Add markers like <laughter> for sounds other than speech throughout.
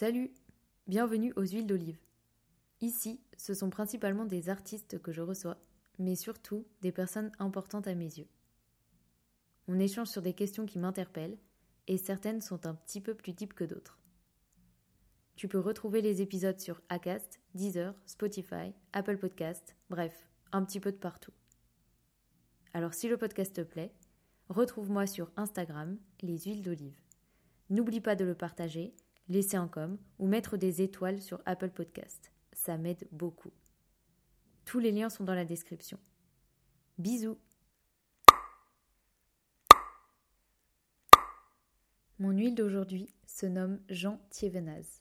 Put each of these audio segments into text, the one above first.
Salut, bienvenue aux huiles d'olive. Ici, ce sont principalement des artistes que je reçois, mais surtout des personnes importantes à mes yeux. On échange sur des questions qui m'interpellent, et certaines sont un petit peu plus deep que d'autres. Tu peux retrouver les épisodes sur Acast, Deezer, Spotify, Apple Podcast, bref, un petit peu de partout. Alors si le podcast te plaît, retrouve-moi sur Instagram, les huiles d'olive. N'oublie pas de le partager, laisser un com ou mettre des étoiles sur Apple Podcast. Ça m'aide beaucoup. Tous les liens sont dans la description. Bisous Mon huile d'aujourd'hui se nomme Jean Thievenaz.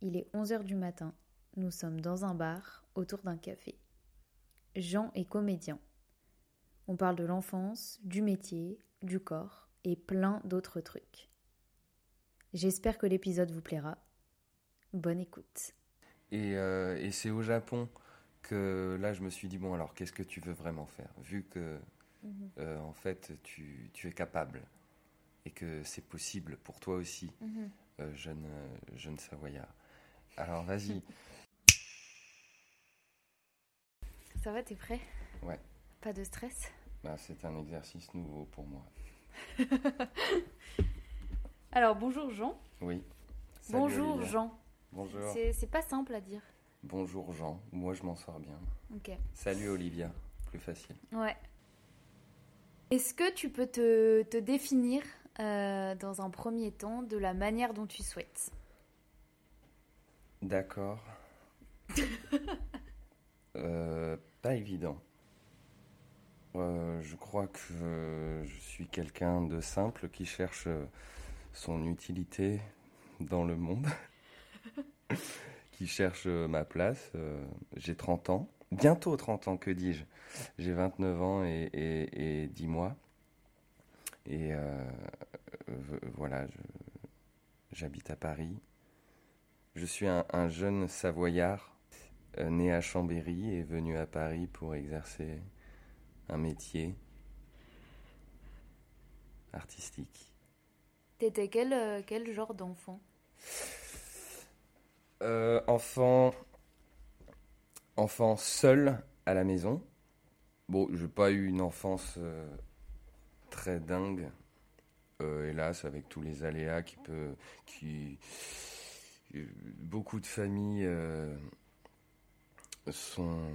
Il est 11h du matin. Nous sommes dans un bar autour d'un café. Jean est comédien. On parle de l'enfance, du métier, du corps et plein d'autres trucs. J'espère que l'épisode vous plaira. Bonne écoute. Et, euh, et c'est au Japon que là je me suis dit bon alors qu'est-ce que tu veux vraiment faire? Vu que euh, en fait tu, tu es capable et que c'est possible pour toi aussi euh, jeune jeune savoyard alors vas-y. <laughs> Ça va, t'es prêt? Ouais. Pas de stress? Bah, c'est un exercice nouveau pour moi <laughs> Alors bonjour Jean. oui Salut, bonjour Olivia. Jean. bonjour C'est pas simple à dire. bonjour Jean moi je m'en sors bien Ok. salut Olivia plus facile Ouais. Est-ce que tu peux te, te définir euh, dans un premier temps de la manière dont tu souhaites? D'accord. <laughs> Euh, pas évident. Euh, je crois que je suis quelqu'un de simple qui cherche son utilité dans le monde, <laughs> qui cherche euh, ma place. Euh, J'ai 30 ans, bientôt 30 ans, que dis-je J'ai 29 ans et, et, et 10 mois. Et euh, voilà, j'habite à Paris. Je suis un, un jeune Savoyard né à Chambéry et venu à Paris pour exercer un métier artistique. T'étais quel, euh, quel genre d'enfant? Euh, enfant, enfant seul à la maison. Bon, j'ai pas eu une enfance euh, très dingue, hélas, avec tous les aléas qui peut, qui, beaucoup de familles sont,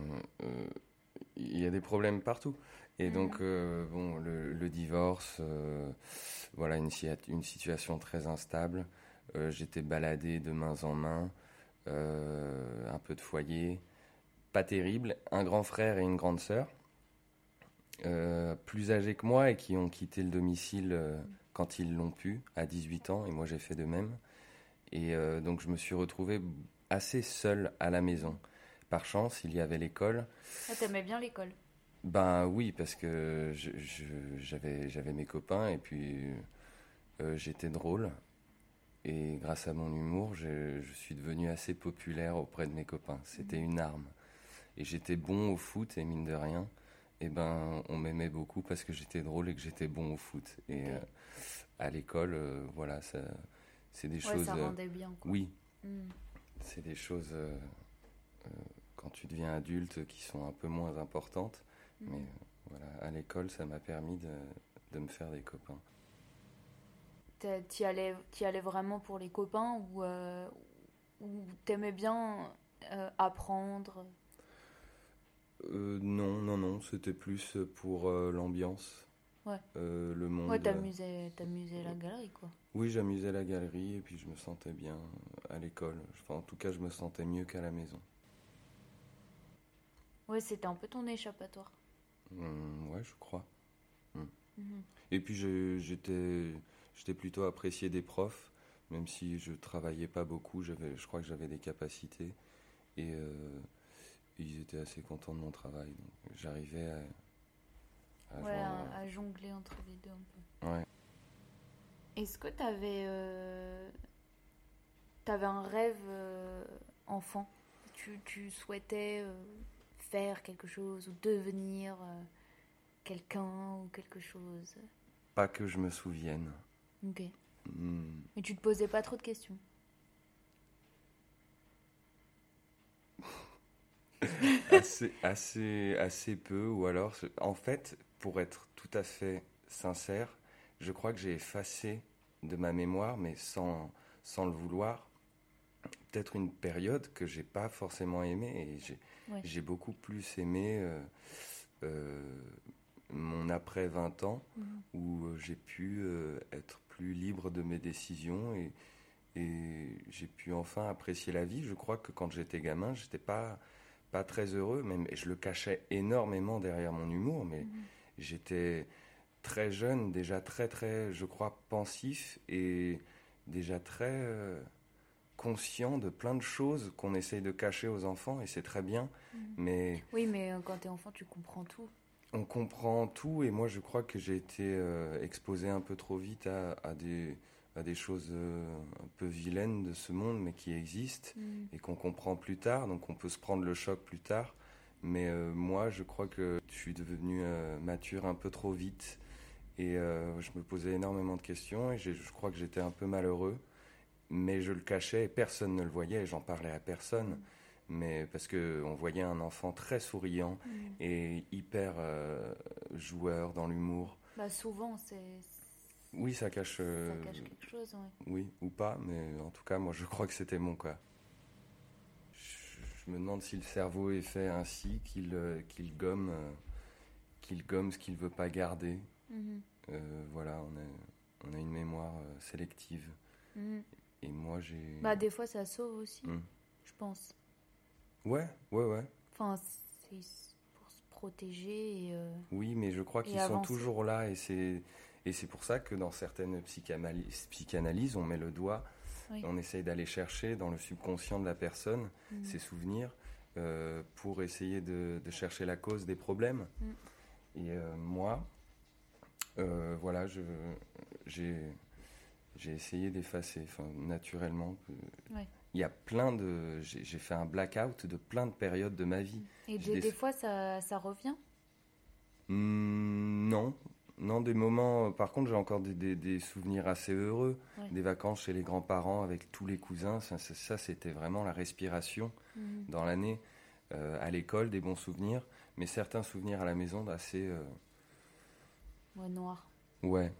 il y a des problèmes partout. Et donc, euh, bon, le, divorce, euh, voilà, une, si- une situation très instable. Euh, J'étais baladé de main en main, un peu de foyer, pas terrible. Un grand frère et une grande sœur, plus âgés que moi et qui ont quitté le domicile quand ils l'ont pu, à 18 ans, et moi j'ai fait de même. Et donc je me suis retrouvé assez seul à la maison. Par chance, il y avait l'école. ah, T'aimais bien l'école? Ben oui, parce que j'avais j'avais mes copains et puis euh, j'étais drôle. Et grâce à mon humour, je, je suis devenu assez populaire auprès de mes copains. C'était une arme. Et j'étais bon au foot et mine de rien, et ben on m'aimait beaucoup parce que j'étais drôle et que j'étais bon au foot. Et euh, à l'école, euh, voilà, c'est des Ouais, choses. ça rendait bien. Quoi. oui, Mm. c'est des choses quand tu deviens adulte qui sont un peu moins importantes. Mais euh, voilà, à l'école, ça m'a permis de, de me faire des copains. T'y allais, t'y allais vraiment pour les copains ou, euh, ou t'aimais bien euh, apprendre? Euh, non, non, non, c'était plus pour l'ambiance. Ouais. Le monde. Ouais, t'amusais, la galerie, quoi. Oui, j'amusais la galerie et puis je me sentais bien à l'école. Enfin, en tout cas, je me sentais mieux qu'à la maison. Ouais, c'était un peu ton échappatoire. Hum, ouais, je crois. Mhm. Et puis j'étais plutôt apprécié des profs, même si je travaillais pas beaucoup, j'avais je crois que j'avais des capacités et euh, ils étaient assez contents de mon travail. Donc j'arrivais à, à Ouais, à, jongler entre les deux un peu. Ouais. Est-ce que t'avais euh, t'avais un rêve euh, enfant? Tu, tu souhaitais euh, faire quelque chose ou devenir euh, quelqu'un ou quelque chose Pas que je me souvienne. Ok. Hmm. Mais tu te posais pas trop de questions <laughs> assez, assez, assez peu, ou alors, en fait, pour être tout à fait sincère, je crois que j'ai effacé de ma mémoire, mais sans, sans le vouloir, peut-être une période que j'ai pas forcément aimée. Et j'ai j'ai beaucoup plus aimé euh, euh, mon après 20 ans mhm. où euh, j'ai pu être plus libre de mes décisions et, et j'ai pu enfin apprécier la vie. Je crois que quand j'étais gamin, j'étais pas pas très heureux, même je le cachais énormément derrière mon humour, mais mhm. j'étais très jeune, déjà très très, je crois, pensif et déjà très conscient de plein de choses qu'on essaye de cacher aux enfants et c'est très bien. Mhm. Mais oui, mais euh, quand tu es enfant, tu comprends tout. On comprend tout et moi je crois que j'ai été euh, exposé un peu trop vite à, à, des, à des choses euh, un peu vilaines de ce monde mais qui existent mhm. et qu'on comprend plus tard donc on peut se prendre le choc plus tard. Mais moi je crois que je suis devenu mature un peu trop vite et je me posais énormément de questions et je crois que j'étais un peu malheureux mais je le cachais et personne ne le voyait, j'en parlais à personne. Mais parce qu'on voyait un enfant très souriant mm. et hyper euh, joueur dans l'humour. Bah souvent, c'est. Oui, ça cache. Ça euh, cache quelque chose, oui. ou pas, mais en tout cas, moi, je crois que c'était mon cas. Je, me demande si le cerveau est fait ainsi qu'il euh, qu'il gomme, qu'il gomme ce qu'il veut pas garder. Mm-hmm. voilà, on a, on a une mémoire sélective. Mm-hmm. Et moi, j'ai. Bah, des fois, ça sauve aussi, hmm. je pense. Ouais, ouais, ouais. Enfin, c'est pour se protéger. Et, euh, Oui, mais je crois qu'ils sont toujours là et c'est. Et c'est pour ça que dans certaines psychanalyses, psychanalyses on met le doigt, on essaye d'aller chercher dans le subconscient de la personne hmm. ses souvenirs euh, pour essayer de, de, chercher la cause des problèmes. Hmm. Et euh, moi, voilà, j'ai j'ai essayé d'effacer, enfin, naturellement. Il y a plein de. J'ai fait un blackout de plein de périodes de ma vie. Et des, fois, ça, ça revient? Mmh, Non. Non, des moments. Par contre, j'ai encore des, des, souvenirs assez heureux. Des vacances chez les grands-parents avec tous les cousins. Ça, ça c'était vraiment la respiration mmh. dans l'année. Euh, à l'école, des bons souvenirs. Mais certains souvenirs à la maison assez. Euh... Ouais, noir. Ouais.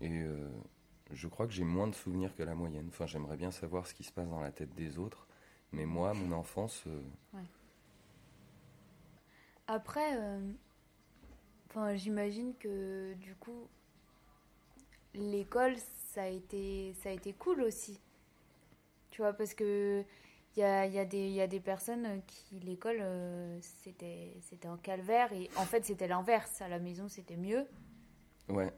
Et. Euh, je crois que j'ai moins de souvenirs que la moyenne. Enfin, j'aimerais bien savoir ce qui se passe dans la tête des autres. Mais moi, mon enfance. Euh, ouais. Après, euh, enfin, j'imagine que du coup, l'école, ça a été, ça a été cool aussi. Tu vois, parce que il y a, y, a y a, des personnes qui l'école euh, c'était c'était un calvaire et en fait c'était l'inverse à la maison c'était mieux ouais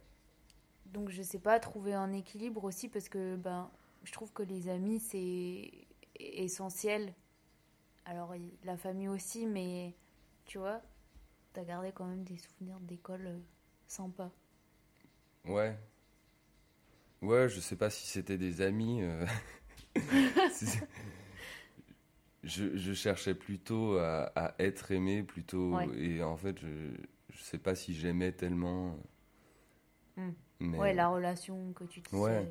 donc je sais pas trouver un équilibre aussi parce que ben je trouve que les amis c'est essentiel. Alors la famille aussi, mais tu vois, t'as gardé quand même des souvenirs d'école euh, sympas. Ouais. Ouais, je sais pas si c'était des amis. Euh. <laughs> je, je, cherchais plutôt à, être aimé, plutôt. Et en fait, je, je sais pas si j'aimais tellement. Hmm. Ouais, la relation que tu te ouais.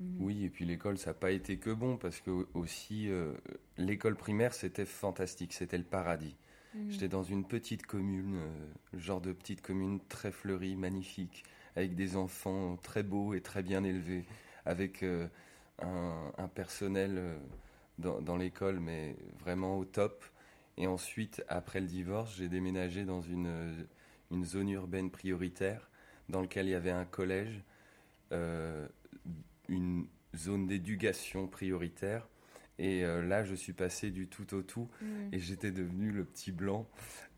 Mhm. Oui, et puis l'école, ça n'a pas été que bon, parce que aussi, euh, l'école primaire, c'était fantastique, c'était le paradis. Mhm. J'étais dans une petite commune, euh, genre de petite commune très fleurie, magnifique, avec des enfants très beaux et très bien élevés, avec euh, un, personnel dans, dans l'école, mais vraiment au top. Et ensuite, après le divorce, j'ai déménagé dans une, une zone urbaine prioritaire dans lequel il y avait un collège, euh, une zone d'éducation prioritaire. Et euh, là, je suis passé du tout au tout mm. et j'étais devenu le petit blanc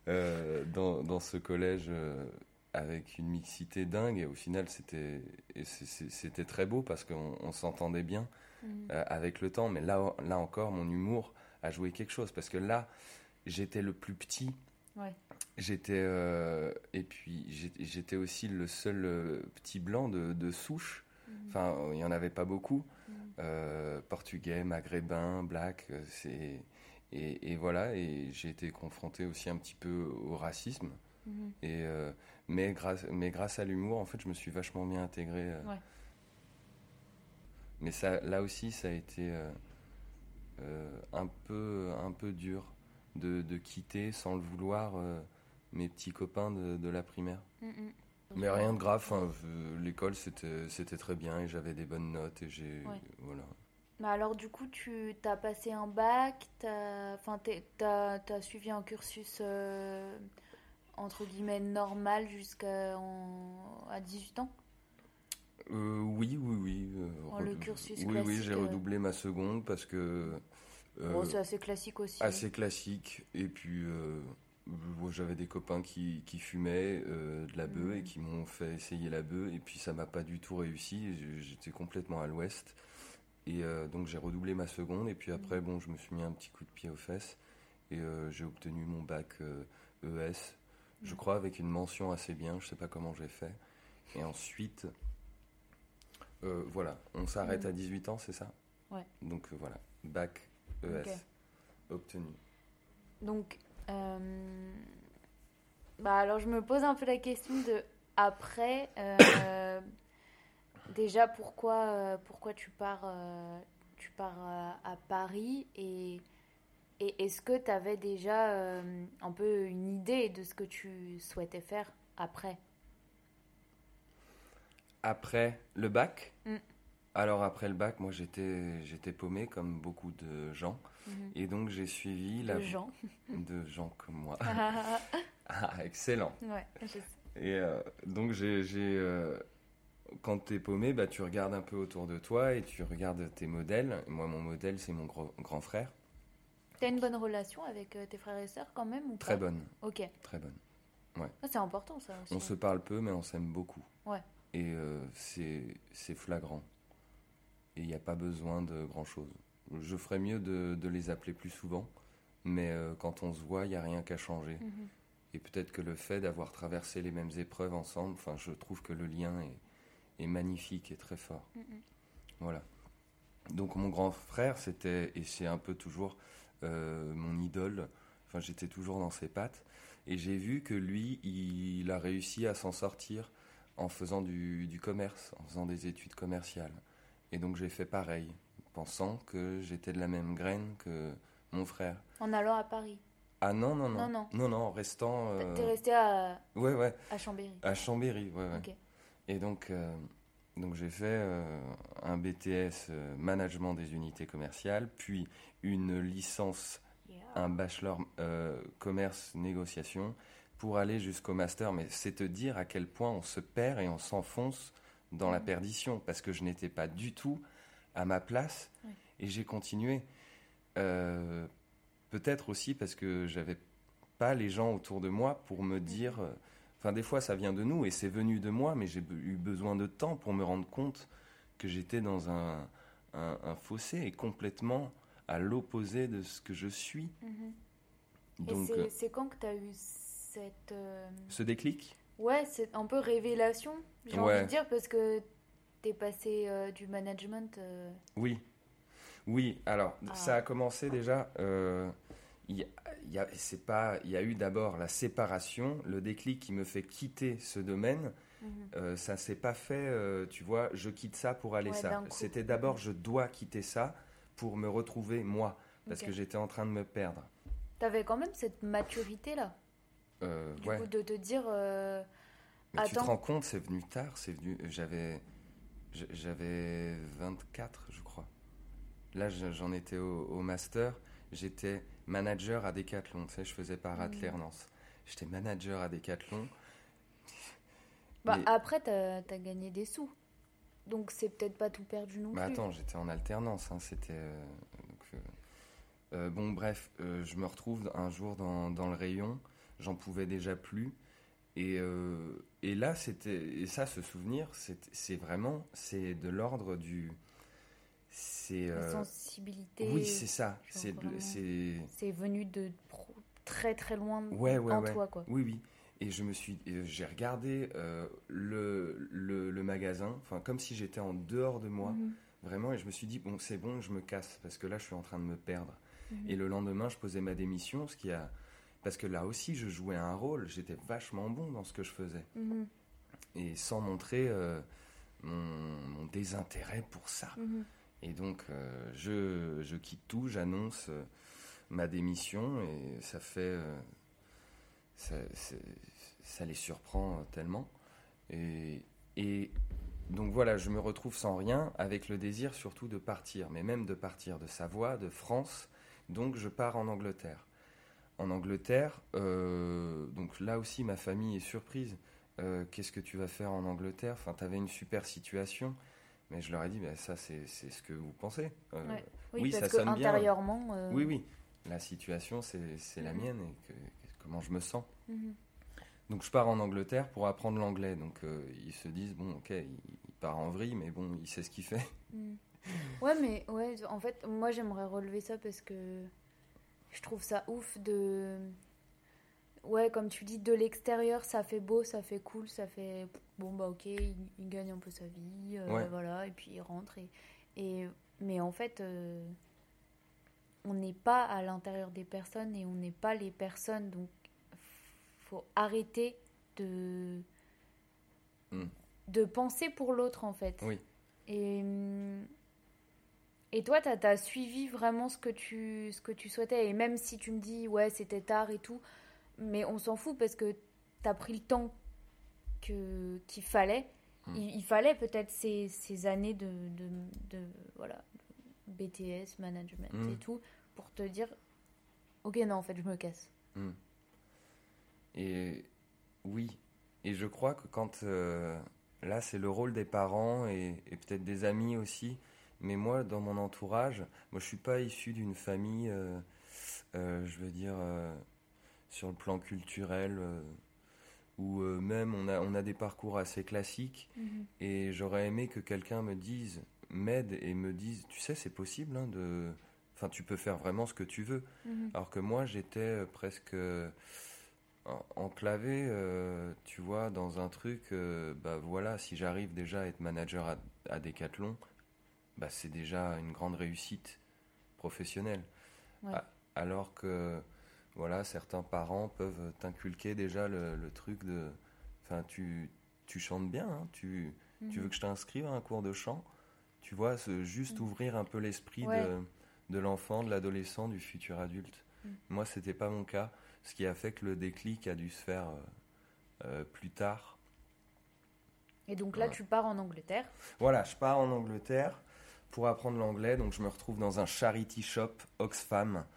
euh, dans, dans, ce collège avec une mixité dingue. Et au final, c'était c'était très beau parce qu'on s'entendait bien mm. avec le temps. Mais là, là encore, mon humour a joué quelque chose parce que là, j'étais le plus petit J'étais euh, et puis j'étais aussi le seul euh, petit blanc de, souche. Mhm. Enfin, il y en avait pas beaucoup. Mhm. Euh, portugais, maghrébin, black, c'est et, voilà. Et j'ai été confronté aussi un petit peu au racisme. Mhm. Et mais grâce mais grâce à l'humour, en fait, je me suis vachement bien intégré. Mais ça, là aussi, ça a été un peu un peu dur de, de quitter sans le vouloir mes petits copains de, de la primaire. Mm, mm. Mais rien de grave, enfin, euh, l'école c'était c'était très bien et j'avais des bonnes notes et j'ai. Ouais. Voilà. Mais alors, du coup, tu as passé un bac, t'as, enfin, t'es- t'as, t'as suivi un cursus euh, entre guillemets normal jusqu'à en- à 18 ans? Euh, oui, oui, oui. euh, Oh, le cursus Oui, oui, classique, j'ai euh. redoublé ma seconde parce que. euh, Bon, c'est assez classique aussi. assez classique. Et puis, euh, j'avais des copains qui, qui fumaient euh, de la bœuf et qui m'ont fait essayer la bœuf. Et puis, ça m'a pas du tout réussi. J'étais complètement à l'ouest. Et euh, donc, j'ai redoublé ma seconde. Et puis après, bon, je me suis mis un petit coup de pied aux fesses. Et euh, j'ai obtenu mon bac ES. Je Mhm. crois avec une mention assez bien. Je sais pas comment j'ai fait. Et ensuite, voilà, on s'arrête à 18 ans, c'est ça? Ouais. Donc voilà, bac ES obtenu. Donc, euh, bah alors je me pose un peu la question de après, euh, déjà pourquoi, euh, pourquoi tu pars, tu pars à, Paris et, et est-ce que tu avais déjà un peu une idée de ce que tu souhaitais faire après? Après le bac? Mm. Alors après le bac, moi j'étais j'étais paumé comme beaucoup de gens et donc j'ai suivi la De gens. <laughs> de gens comme moi. ouais, <laughs> Ah, excellent. je sais. Et euh, donc j'ai euh, quand t'es paumé, bah tu regardes un peu autour de toi et tu regardes tes modèles. Moi mon modèle c'est mon gros- grand frère, T'as une bonne relation avec euh, tes frères et sœurs quand même ou très pas bonne, Ok, très bonne. Ah, c'est important ça aussi. On se parle peu mais on s'aime beaucoup. Ouais. Et euh, c'est flagrant. Et il n'y a pas besoin de grand-chose. Je ferais mieux de, de les appeler plus souvent, mais euh, quand on se voit, il n'y a rien qu'à changer. Mhm. Et peut-être que le fait d'avoir traversé les mêmes épreuves ensemble, enfin, je trouve que le lien est, est magnifique et très fort. Mhm. Voilà. Donc mon grand frère, c'était, et c'est un peu toujours euh, mon idole, enfin j'étais toujours dans ses pattes, et j'ai vu que lui, il a réussi à s'en sortir en faisant du, du commerce, en faisant des études commerciales. Et donc j'ai fait pareil, pensant que j'étais de la même graine que mon frère. En allant à Paris. Ah non, non, non. Non, non. Non, non, en restant... euh, T'es resté à, Ouais, ouais, à Chambéry. à Chambéry, ouais, ouais. Et donc, euh, donc j'ai fait euh, un BTS euh, management des unités commerciales, puis une licence, Yeah. un bachelor commerce négociation, pour aller jusqu'au master. Mais c'est te dire à quel point on se perd et on s'enfonce dans la Mhm. perdition, parce que je n'étais pas du tout à ma place et j'ai continué. Euh, Peut-être aussi parce que j'avais pas les gens autour de moi pour me dire. euh, Enfin, des fois, ça vient de nous et c'est venu de moi, mais j'ai eu besoin de temps pour me rendre compte que j'étais dans un, un, un fossé et complètement à l'opposé de ce que je suis. Mhm. Et Donc, c'est- euh, c'est quand que tu as eu cette. euh, ce déclic? Ouais, c'est un peu révélation, j'ai Ouais. envie de dire, parce que t'es passé euh, du management. euh, Oui. Oui, alors, Ah. ça a commencé déjà. euh, Il y, a- il y a- c'est pas, il y a eu d'abord la séparation, le déclic qui me fait quitter ce domaine. mhm. Euh, ça s'est pas fait, tu vois, je quitte ça pour aller Ouais, ça. C'était d'abord je dois quitter ça pour me retrouver moi, parce que j'étais en train de me perdre. T'avais quand même cette maturité-là, Euh, du ouais. coup, de te dire. euh, Mais tu te rends compte, c'est venu tard, c'est venu. J'avais, j'avais 24, je crois. Là, je- j'en étais au, au master. J'étais manager à Decathlon. Tu sais, je faisais par alternance. J'étais manager à Decathlon. Bah, Mais- Après, t'as as gagné des sous. Donc, c'est peut-être pas tout perdu non Bah plus. attends, j'étais en alternance, hein, c'était... euh, euh, euh, bon, bref, euh, je me retrouve un jour dans, dans le rayon, j'en pouvais déjà plus, et, euh, et là, c'était... Et ça, ce souvenir, c'est vraiment, c'est de l'ordre du... C'est... La euh, sensibilité. oui, c'est ça, c'est... venu de très très loin Ouais, ouais, en ouais. toi, quoi. Oui, oui. Et je me suis, j'ai regardé euh, le, le, le magasin, enfin comme si j'étais en dehors de moi, Mhm. vraiment, et je me suis dit bon, c'est bon, je me casse parce que là, je suis en train de me perdre. Mhm. Et le lendemain, je posais ma démission, ce qui a, parce que là aussi, je jouais un rôle, j'étais vachement bon dans ce que je faisais, Mhm. et sans montrer euh, mon, mon désintérêt pour ça. Mhm. Et donc, euh, je, je quitte tout, j'annonce euh, ma démission et ça fait. ça, les surprend tellement. Et, et donc voilà, je me retrouve sans rien, avec le désir surtout de partir, mais même de partir de Savoie, de France. Donc je pars en Angleterre. En Angleterre, euh, donc là aussi ma famille est surprise. Euh, qu'est-ce que tu vas faire en Angleterre? Enfin, tu avais une super situation. Mais je leur ai dit, bah, ça c'est ce que vous pensez. Euh, oui, ça sonne intérieurement, Oui, oui. La situation, c'est la mhm. mienne et comment je me sens. Mhm. Donc je pars en Angleterre pour apprendre l'anglais. Donc euh, ils se disent bon ok, il, part en vrille, mais bon, il sait ce qu'il fait. Mm. Ouais, mais ouais, en fait, moi j'aimerais relever ça parce que je trouve ça ouf de. Ouais, comme tu dis, de l'extérieur, ça fait beau, ça fait cool, ça fait. Bon, bah ok, il, gagne un peu sa vie, euh, voilà, et puis il rentre. Et, et... Mais en fait, euh, on n'est pas à l'intérieur des personnes et on n'est pas les personnes, donc faut arrêter de hmm. de penser pour l'autre en fait. Oui. Et et toi, tu as, suivi vraiment ce que tu ce que tu souhaitais? Et même si tu me dis ouais c'était tard et tout, mais on s'en fout parce que tu as pris le temps qu'il fallait. Hmm. Il, fallait peut-être ces, ces, années de, de, de, voilà BTS management et hmm. tout pour te dire ok non en fait je me casse. Et oui, et je crois que quand euh, là c'est le rôle des parents et, peut-être des amis aussi, mais moi dans mon entourage, moi je suis pas issu d'une famille, euh, euh, je veux dire sur le plan culturel où même on a on a des parcours assez classiques mhm. et j'aurais aimé que quelqu'un me dise m'aide et me dise tu sais c'est possible hein, de enfin tu peux faire vraiment ce que tu veux mhm. alors que moi j'étais presque enclavé, euh, tu vois, dans un truc, euh, bah voilà, si j'arrive déjà à être manager à, à Decathlon, bah c'est déjà une grande réussite professionnelle. alors que, voilà, certains parents peuvent t'inculquer déjà le, truc de, enfin, tu, tu chantes bien, hein, tu, tu veux mhm. que je t'inscrive à un cours de chant, tu vois, juste mhm. ouvrir un peu l'esprit de, de l'enfant, de l'adolescent, du futur adulte. Mhm. Moi, c'était pas mon cas ce qui a fait que le déclic a dû se faire euh, euh, plus tard. Et donc là, tu pars en Angleterre Voilà, je pars en Angleterre pour apprendre l'anglais. Donc je me retrouve dans un charity shop Oxfam. <laughs>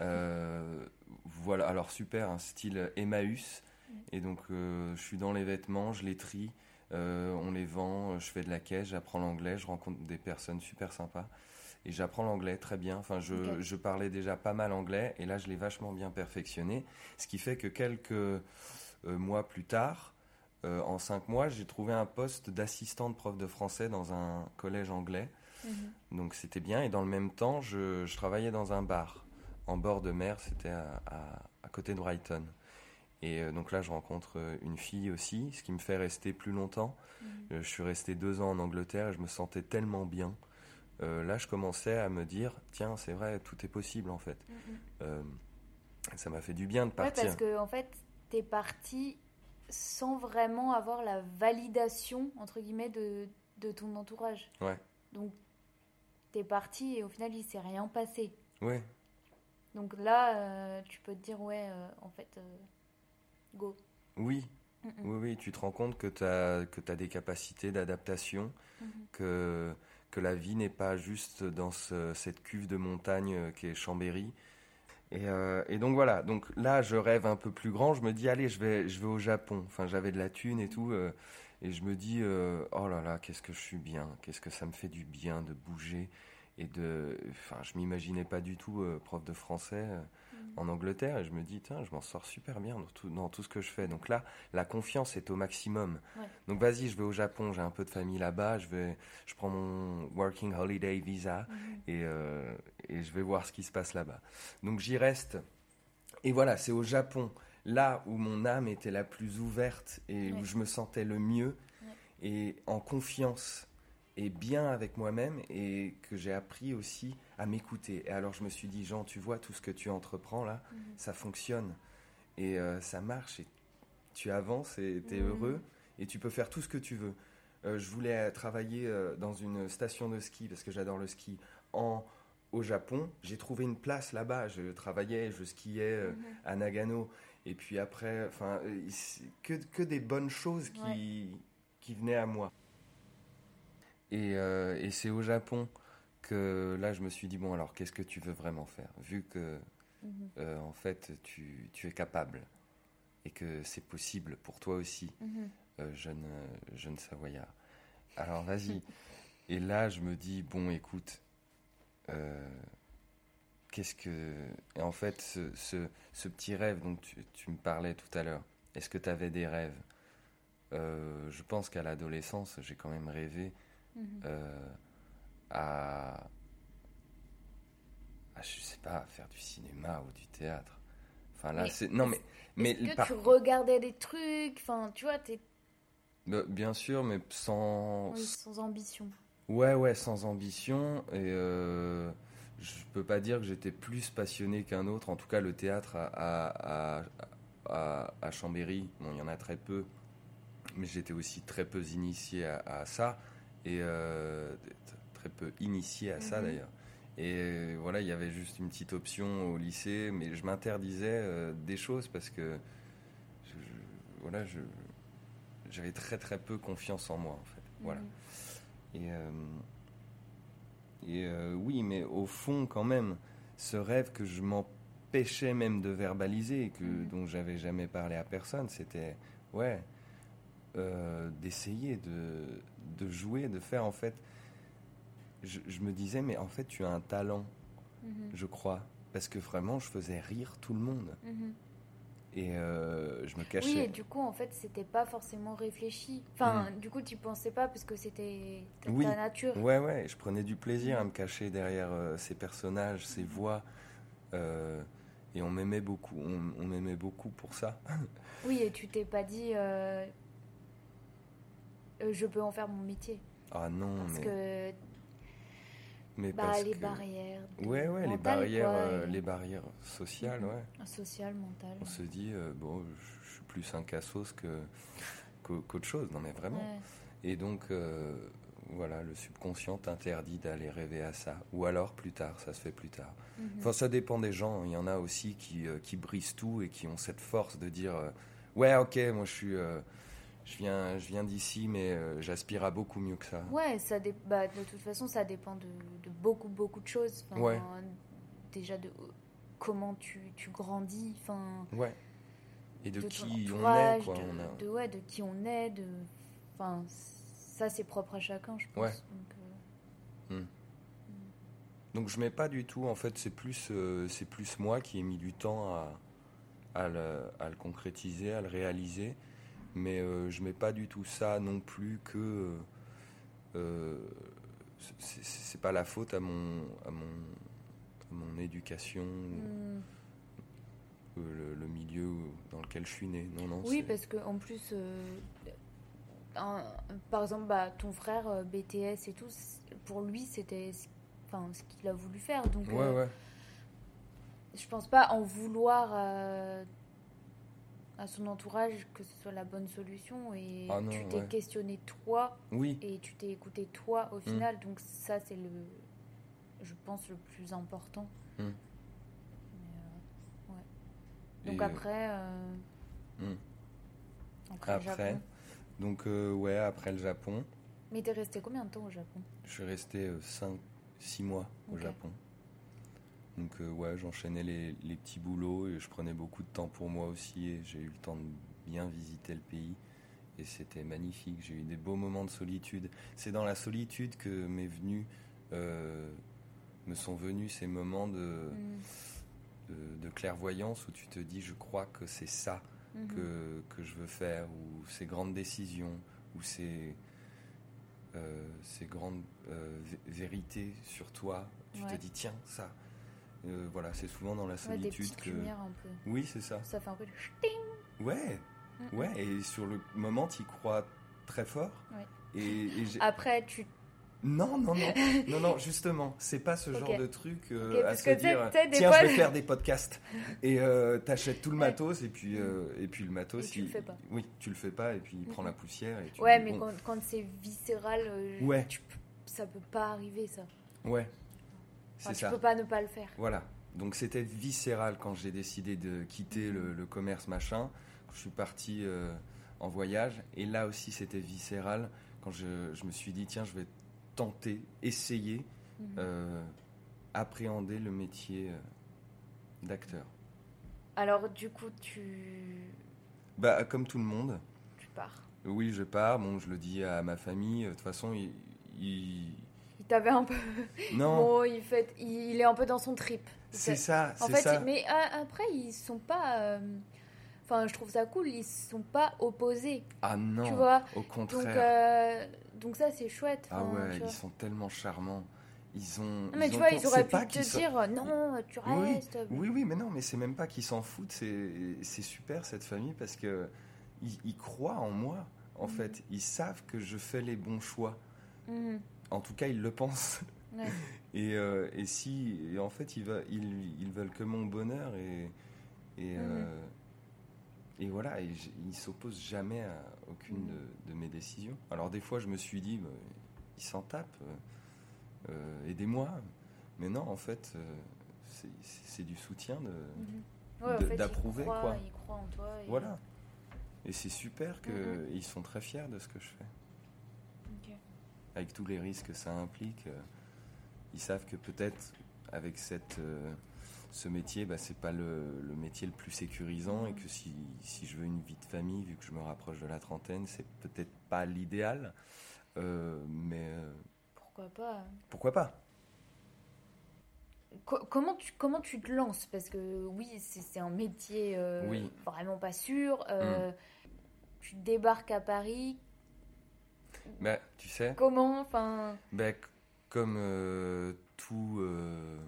Euh, voilà, alors super, un style Emmaüs. Et donc je suis dans les vêtements, je les trie, on les vend, je fais de la caisse, j'apprends l'anglais, je rencontre des personnes super sympas et j'apprends l'anglais très bien. Enfin, je, je, parlais déjà pas mal anglais et là, je l'ai vachement bien perfectionné. Ce qui fait que quelques euh, mois plus tard, euh, en cinq mois, j'ai trouvé un poste d'assistant de prof de français dans un collège anglais. Mhm. Donc c'était bien. Et dans le même temps, je, je, travaillais dans un bar en bord de mer. C'était à, à, côté de Brighton. Et euh, donc là, je rencontre une fille aussi, ce qui me fait rester plus longtemps. Mhm. je suis resté deux ans en Angleterre et je me sentais tellement bien. Euh, là, je commençais à me dire, tiens, c'est vrai, tout est possible en fait. Euh, ça m'a fait du bien de partir. Ouais, parce que en fait, t'es parti sans vraiment avoir la validation entre guillemets de, de ton entourage. Ouais. Donc, t'es parti et au final, il s'est rien passé. Ouais. Donc là, euh, tu peux te dire, ouais, en fait, go. Oui, oui, oui, tu te rends compte que tu as, que as des capacités d'adaptation, que que la vie n'est pas juste dans cette cuve de montagne euh, qui est Chambéry. Euh, et, donc voilà, donc là je rêve un peu plus grand, je me dis allez je vais, je vais au Japon, enfin j'avais de la thune et tout, euh, et je me dis oh là là qu'est-ce que je suis bien, qu'est-ce que ça me fait du bien de bouger, et de, enfin je m'imaginais pas du tout prof de français, en Angleterre et je me dis, tiens, je m'en sors super bien dans tout, dans tout, ce que je fais. Donc là, la confiance est au maximum. Donc vas-y, je vais au Japon, j'ai un peu de famille là-bas, je, vais, je prends mon Working Holiday Visa mhm. et, euh, et je vais voir ce qui se passe là-bas. Donc j'y reste. Et voilà, c'est au Japon, là où mon âme était la plus ouverte et où je me sentais le mieux et en confiance et bien avec moi-même et que j'ai appris aussi à m'écouter. Et alors je me suis dit, Jean, tu vois, tout ce que tu entreprends là, mhm. ça fonctionne et euh, ça marche et tu avances et tu es mhm. heureux et tu peux faire tout ce que tu veux. Euh, je voulais travailler euh, dans une station de ski parce que j'adore le ski en au Japon, j'ai trouvé une place là-bas. Je travaillais, je skiais euh, Mhm. à Nagano. Et puis après, enfin, euh, que, que des bonnes choses qui, qui venaient à moi. Et, euh, et c'est au Japon que là, je me suis dit, bon, alors, qu'est-ce que tu veux vraiment faire? Vu que, Mhm. euh, en fait, tu, tu es capable et que c'est possible pour toi aussi, Mhm. euh, jeune, jeune Savoyard. Alors, vas-y. et là, je me dis, bon, écoute, qu'est-ce que. Et en fait, ce, ce, ce petit rêve dont tu, tu me parlais tout à l'heure, est-ce que tu avais des rêves? Euh, Je pense qu'à l'adolescence, j'ai quand même rêvé Mhm. euh, à, à, je sais pas, à faire du cinéma ou du théâtre. Enfin là, Mais c'est non mais mais que par- tu regardais des trucs? Enfin, tu vois, t'es Bah, bien sûr, mais sans oui, sans ambition. ouais ouais sans ambition et euh, je peux pas dire que j'étais plus passionné qu'un autre. En tout cas, le théâtre à à, à, à- Chambéry, bon, il y en a très peu, mais j'étais aussi très peu initié à, ça et euh, très peu initié à ça Mhm. d'ailleurs. Et voilà, il y avait juste une petite option au lycée, mais je m'interdisais euh, des choses parce que je- je- voilà, je j'avais très très peu confiance en moi en fait. Voilà. Mhm. Et, euh, et euh, oui, mais au fond, quand même, ce rêve que je m'empêchais même de verbaliser, et que, Mhm. dont j'avais jamais parlé à personne, c'était, ouais, euh, d'essayer de, de jouer, de faire en fait. Je, je me disais, mais en fait, tu as un talent, Mhm. je crois, parce que vraiment, je faisais rire tout le monde. Mhm. Et euh, je me cachais. Oui, et du coup, en fait, c'était pas forcément réfléchi. Enfin, du coup, tu pensais pas parce que c'était ta, Oui. nature. Ouais, ouais, je prenais du plaisir à me cacher derrière euh, ces personnages, ces voix. euh, et on m'aimait beaucoup, on, on m'aimait beaucoup pour ça. <laughs> Oui, et tu t'es pas dit, je peux en faire mon métier. Ah non, Parce mais, que mais bah, parce les que- barrières. Ouais, ouais, les barrières, quoi, euh, et- les barrières sociales, ouais. Sociales, mentales. On se dit, euh, bon, je suis plus un cassos que qu'au- qu'autre chose. Non, mais vraiment. Ouais. Et donc, euh, voilà, le subconscient t'interdit d'aller rêver à ça. Ou alors plus tard, ça se fait plus tard. Mhm. Enfin, ça dépend des gens. Il y en a aussi qui, qui brisent tout et qui ont cette force de dire Ouais, ok, moi je suis. Je viens, je viens d'ici, mais euh, j'aspire à beaucoup mieux que ça. Ouais, ça dé- bah, de toute façon, ça dépend de, de beaucoup, beaucoup de choses. Enfin, Ouais. Déjà, de comment tu, tu grandis, enfin, Ouais. Et de, qui on est, quoi. de, on a- de- ouais, de qui on est. De, enfin, ça, c'est propre à chacun, je pense. Ouais. Donc, euh, Donc je mets pas du tout. En fait, c'est plus, euh, c'est plus moi qui ai mis du temps à, à, le, à le concrétiser, à le réaliser. Mais euh, je mets pas du tout ça non plus que. euh, euh, c'est- pas la faute à mon, à mon, à mon éducation. hmm. euh, le, le milieu dans lequel je suis né. Non, non. Oui, parce que en plus, euh, un- par exemple, bah, ton frère euh, BTS et tout, pour lui, c'était ce- enfin, ce qu'il a voulu faire. Donc, Ouais, ouais. je pense pas en vouloir à son entourage que ce soit la bonne solution. Et Ah non, tu t'es ouais. questionné toi Oui, et tu t'es écouté toi au final. Donc, ça, c'est le, je pense, le plus important. Mm. Mais, euh, ouais. Donc, Et, après. euh, Mm. après, donc euh, ouais, après le Japon, Mais t'es resté combien de temps au Japon? Je suis resté 5, 6 mois au. Japon. Donc euh, ouais, j'enchaînais les, les petits boulots et je prenais beaucoup de temps pour moi aussi et j'ai eu le temps de bien visiter le pays et c'était magnifique. J'ai eu des beaux moments de solitude. C'est dans la solitude que m'est venu, euh, me sont venus ces moments de, Mm. de, de clairvoyance où tu te dis je crois que c'est ça Mhm. que, que je veux faire, ou ces grandes décisions, ou ces, euh, ces grandes vé- vérités sur toi. Tu te dis, tiens, ça. Euh, voilà, c'est souvent dans la Ouais, des solitude que. lumières un peu. Oui, c'est ça. Ça fait un peu de ch'ting. Ouais, ouais, et sur le moment, tu y crois très fort. Ouais. Et, Après, tu. Non, non, non, <laughs> non, non, justement, c'est pas ce genre de truc euh, à se dire, des tiens, fois, je vais faire des podcasts. Et euh, t'achètes tout le matos, et puis, euh, et puis le matos, Et tu il- le fais pas. Oui, tu le fais pas, et puis il prend la poussière. Et tu Ouais, mais bon, quand, quand c'est viscéral, Ouais. tu ça peut pas arriver, ça. Ouais. Ça. Tu peux pas ne pas le faire. Voilà. Donc c'était viscéral quand j'ai décidé de quitter le, commerce machin. Je suis parti euh, en voyage et là aussi c'était viscéral quand je, me suis dit tiens je vais tenter, essayer, mhm. euh, appréhender le métier euh, d'acteur. Alors du coup tu... Bah comme tout le monde. Tu pars. Oui je pars, bon je le dis à ma famille, de toute façon il... il... t'avait un peu... <laughs> Non. il, fait... il est un peu dans son trip. C'est ça, en fait, Mais euh, après, ils sont pas. Euh, enfin, je trouve ça cool. Ils sont pas opposés. Ah non. Tu vois. Au contraire. Donc, euh, donc ça, c'est chouette. Ah ouais, ils sont tellement charmants. Ils ont. mais tu vois, ils auraient pu te dire non, tu restes. Oui, oui, mais non, mais c'est même pas qu'ils s'en foutent. C'est super cette famille parce que ils, croient en moi. En mhm. fait, ils savent que je fais les bons choix. Mhm. En tout cas, ils le pensent. <laughs> Et, euh, et, si, en fait, ils, veulent, ils, veulent que mon bonheur et, et, mhm. euh, et voilà, et ils s'opposent jamais à aucune mhm. de, mes décisions. Alors des fois, je me suis dit, bah, ils s'en tapent, euh, aidez-moi. Mais non, en fait, c'est du soutien de, d'approuver quoi. Ils croient en toi. Voilà. Et c'est super qu'ils ils sont très fiers de ce que je fais. Avec tous les risques que ça implique ils savent que peut-être avec cette, euh, ce métier, bah, c'est pas le, métier le plus sécurisant et que si, si, je veux une vie de famille, vu que je me rapproche de la trentaine, c'est peut-être pas l'idéal. Euh, mais. Euh, pourquoi pas Pourquoi pas? Comment tu, comment tu te lances? Parce que oui, c'est un métier vraiment pas sûr. Mm. Tu débarques à Paris. Bah, tu sais. Comment enfin... Bah, comme euh, tout euh,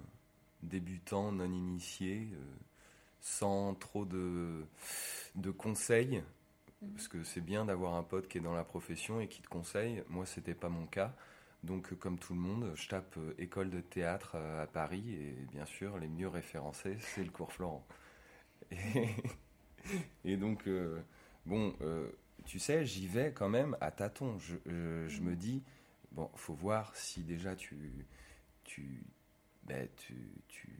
débutant non initié, euh, sans trop de, de conseils, mhm. parce que c'est bien d'avoir un pote qui est dans la profession et qui te conseille. Moi, c'était pas mon cas. Donc, comme tout le monde, je tape école de théâtre à Paris et bien sûr, les mieux référencés, c'est le cours Florent. <laughs> Et, et donc, bon, tu sais, j'y vais quand même à tâtons. Je, je me dis, Bon, faut voir si déjà tu, tu, ben, tu, tu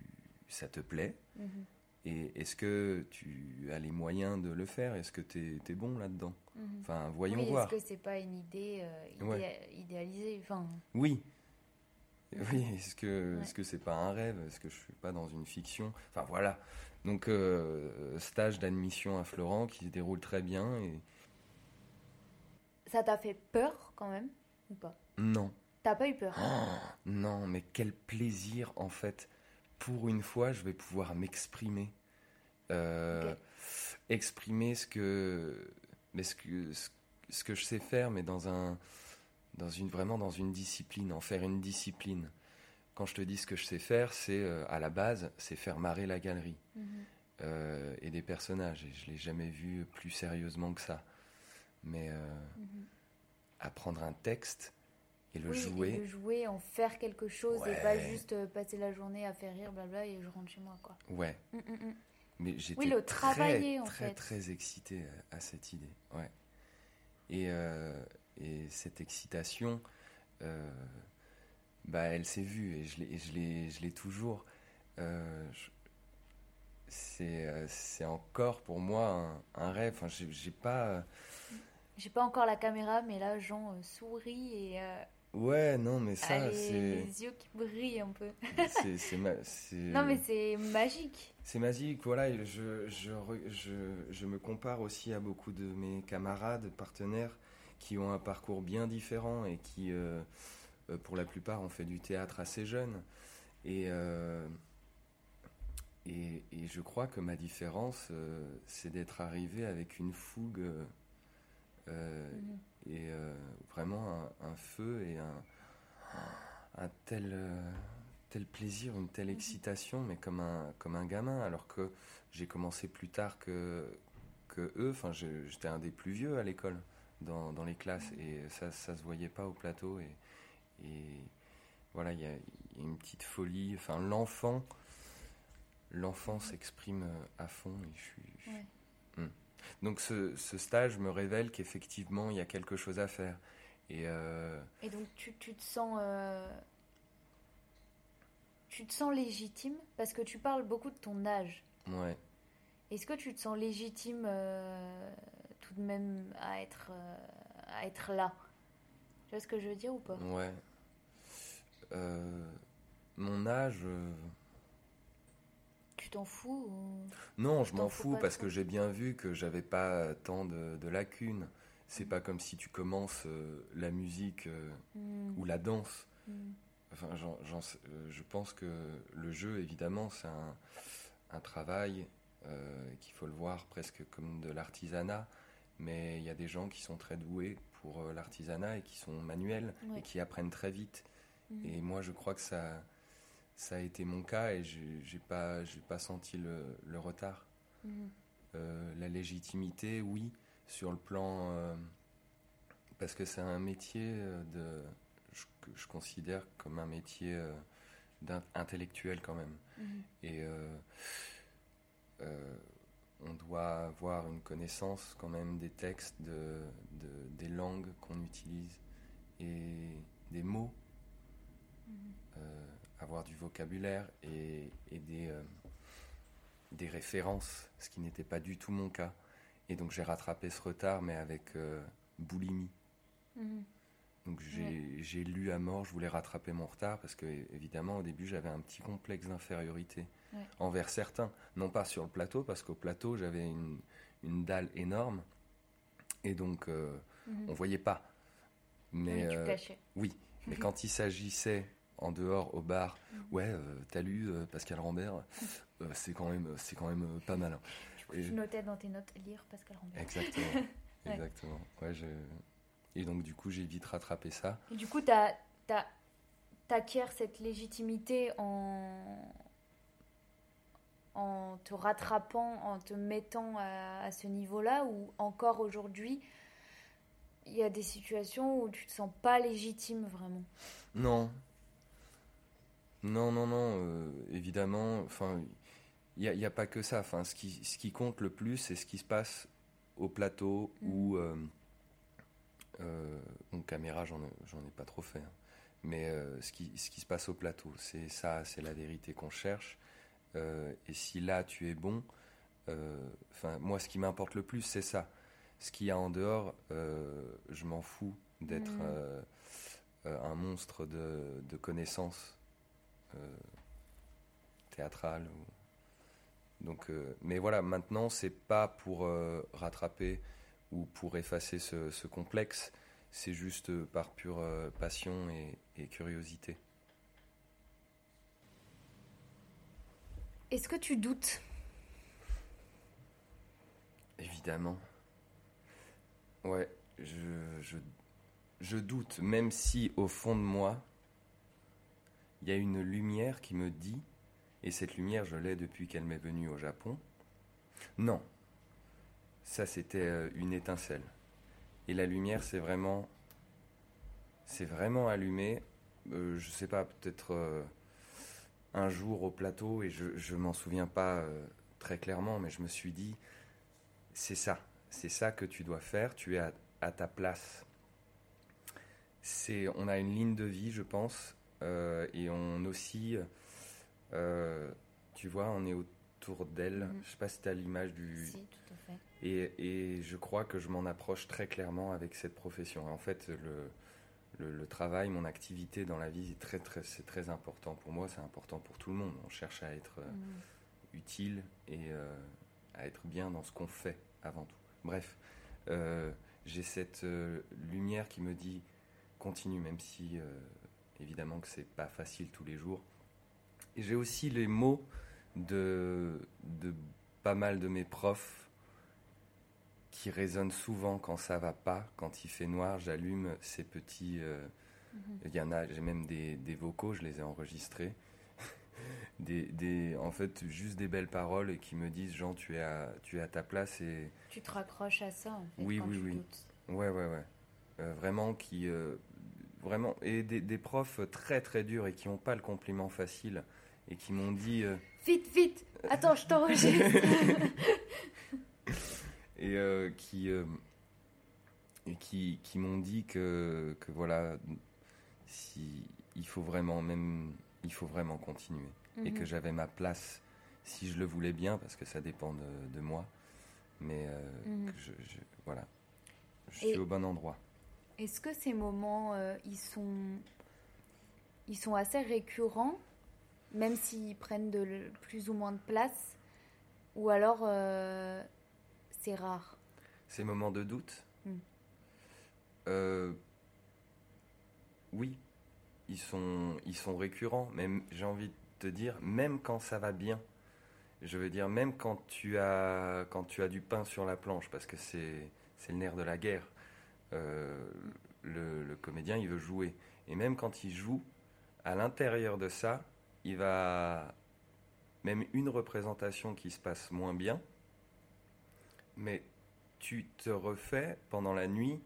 ça te plaît. Mhm. Et est-ce que tu as les moyens de le faire? Est-ce que tu es, bon là-dedans? Mhm. Enfin, voyons oui, voir. Est-ce que c'est pas une idée euh, idéalisée? Enfin... Oui. Oui, est-ce que ce que c'est pas un rêve? Est-ce que je suis pas dans une fiction? Enfin voilà. Donc euh, stage d'admission à Florent qui se déroule très bien et ça t'a fait peur quand même ou pas? Non. T'as pas eu peur? Oh, Non, mais quel plaisir en fait. Pour une fois, je vais pouvoir m'exprimer. Euh, exprimer ce que, mais ce que, ce, que je sais faire, mais dans un, dans une, vraiment dans une discipline, en faire une discipline. Quand je te dis ce que je sais faire, c'est euh, à la base, c'est faire marrer la galerie mhm. euh, et des personnages. Et je l'ai jamais vu plus sérieusement que ça. Mais mhm. apprendre un texte, et le jouer. le jouer, en faire quelque chose et pas juste euh, passer la journée à faire rire, blabla, et je rentre chez moi, quoi. Ouais. Mm, mm, mm. Mais j'étais le très, en très, très excité à, cette idée. Ouais. Et, euh, et cette excitation, euh, bah, elle s'est vue et je l'ai toujours. c'est encore pour moi un, un rêve. Enfin, j'ai pas. J'ai pas encore la caméra, mais là, Jean sourit et Ouais, non, mais ça, c'est. Les yeux qui brillent un peu. c'est, Non, mais c'est magique. C'est magique, voilà. Je, je, je, je, me compare aussi à beaucoup de mes camarades, partenaires, qui ont un parcours bien différent et qui, euh, euh, pour la plupart, ont fait du théâtre assez jeune. Et, euh, et, et, je crois que ma différence, c'est d'être arrivé avec une fougue. Mhm et euh, vraiment un, feu et un, un tel, euh, tel plaisir, une telle excitation, mais comme un, comme un gamin, alors que j'ai commencé plus tard que, que eux. Enfin, j'étais un des plus vieux à l'école, dans, dans, les classes, et ça, ça se voyait pas au plateau. Et, et voilà, il y, a une petite folie. Enfin, l'enfant, l'enfant s'exprime à fond. Et je suis, donc ce, stage me révèle qu'effectivement, il y a quelque chose à faire. Et, euh, et donc tu, tu te sens... Euh, tu te sens légitime? Parce que tu parles beaucoup de ton âge. Ouais. Est-ce que tu te sens légitime euh, tout de même à être, à être là? Tu vois ce que je veux dire ou pas? Ouais. Mon âge. T'en fous ou- Non, je m'en fous parce que j'ai bien vu que j'avais pas tant de, de lacunes. C'est pas comme si tu commences euh, la musique euh, Hmm, ou la danse. hmm. Enfin, euh, je pense que le jeu, évidemment, c'est un, un travail euh, qu'il faut le voir presque comme de l'artisanat. Mais il y a des gens qui sont très doués pour l'artisanat et qui sont manuels Ouais. et qui apprennent très vite. Mhm. Et moi, je crois que ça, ça a été mon cas et j'ai pas, j'ai pas senti le, le retard. Mhm. Euh, la légitimité, oui, sur le plan. euh, parce que c'est un métier euh, de. Je, que je considère comme un métier euh, intellectuel quand même. Mhm. Et on doit avoir une connaissance quand même des textes, de, de- des langues qu'on utilise et des mots, Mhm. euh, avoir du vocabulaire et, et des, euh, des références, ce qui n'était pas du tout mon cas. Et donc j'ai rattrapé ce retard, mais avec euh, boulimie. Mhm. Donc j'ai lu à mort, je voulais rattraper mon retard parce que évidemment au début j'avais un petit complexe d'infériorité Ouais. envers certains, non pas sur le plateau parce qu'au plateau j'avais une, une dalle énorme et donc euh, Mhm. on voyait pas. Mais Oui, tu euh, oui, mais <laughs> quand il s'agissait en dehors au bar, Mhm. ouais, euh, t'as lu euh, Pascal Rambert, euh, c'est quand même c'est quand même euh, pas mal. hein. Et- Tu notais dans tes notes lire Pascal Rambert. Exactement, <laughs> Ouais. exactement. Ouais, je... Et donc du coup j'ai vite rattrapé ça. Et du coup, t'as, t'as, t'acquiers cette légitimité en, en te rattrapant, en te mettant à, à ce niveau-là, ou encore aujourd'hui, il y a des situations où tu te sens pas légitime vraiment? Non. Non, non, non, euh, évidemment, enfin, il n'y a, il y a pas que ça. Enfin, ce qui, ce qui compte le plus, c'est ce qui se passe au plateau Mhm. ou... Euh, euh, bon, caméra, j'en ai, pas trop fait. hein. Mais euh, ce, qui, ce qui se passe au plateau, c'est ça, c'est la vérité qu'on cherche. Et si là, tu es bon, enfin, moi, ce qui m'importe le plus, c'est ça. Ce qu'il y a en dehors, je m'en fous d'être... Euh, un monstre de, de connaissances euh, théâtrales. ou- Donc, euh, mais voilà, maintenant, c'est pas pour euh, rattraper ou pour effacer ce, ce complexe, c'est juste par pure passion et, et curiosité. Est-ce que tu doutes? Évidemment. Ouais, je, je, je doute, même si au fond de moi, il y a une lumière qui me dit, et cette lumière, je l'ai depuis qu'elle m'est venue au Japon. Non, ça c'était euh, une étincelle. Et la lumière, c'est vraiment, c'est vraiment allumé. euh, je sais pas, peut-être euh, un jour au plateau, et je, je m'en souviens pas très clairement, mais je me suis dit, c'est ça, c'est ça que tu dois faire. Tu es à, à ta place. C'est, on a une ligne de vie, je pense, et on aussi, euh, tu vois, on est autour d'elle. Mhm. Je sais pas si tu as l'image du. Si, tout à fait. Et, et je crois que je m'en approche très clairement avec cette profession. En fait, le, le, le travail, mon activité dans la vie, c'est très, très, c'est très important pour moi. C'est important pour tout le monde. On cherche à être euh, Mhm. utile et euh, à être bien dans ce qu'on fait avant tout. Bref, euh, j'ai cette euh, lumière qui me dit continue, même si euh, évidemment que c'est pas facile tous les jours. Et j'ai aussi les mots de, de pas mal de mes profs qui résonnent souvent quand ça va pas, quand il fait noir, j'allume ces petits. euh, Mhm. il y en a, j'ai même des, des vocaux, je les ai enregistrés. <laughs> des, des, en fait, juste des belles paroles et qui me disent Jean, tu es à, tu es à ta place et. Tu te raccroches à ça, en fait, Oui, quand oui, tu oui. doutes. Ouais, ouais, ouais. Euh, vraiment, qui. euh, vraiment. Et des, des profs très, très durs et qui n'ont pas le compliment facile et qui m'ont dit. euh, Vite, vite Attends, je t'enregistre <laughs> et euh, qui, euh, et qui, qui m'ont dit que, que voilà, si, il faut vraiment, même il faut vraiment continuer. Et que Mhm. j'avais ma place si je le voulais bien, parce que ça dépend de, de moi. Mais euh, Mhm. que je, je- voilà, je Et- suis au bon endroit. Est-ce que ces moments, euh, ils sont, ils sont assez récurrents, même s'ils prennent de plus ou moins de place, ou alors euh, c'est rare? Ces moments de doute? Mm. Euh, Oui, ils sont, ils sont récurrents, même j'ai envie de te dire, même quand ça va bien. Je veux dire, même quand tu as, quand tu as du pain sur la planche, parce que c'est le nerf de la guerre. Euh, le, le comédien, il veut jouer. Et même quand il joue, à l'intérieur de ça, il va. Même une représentation qui se passe moins bien, mais tu te refais pendant la nuit,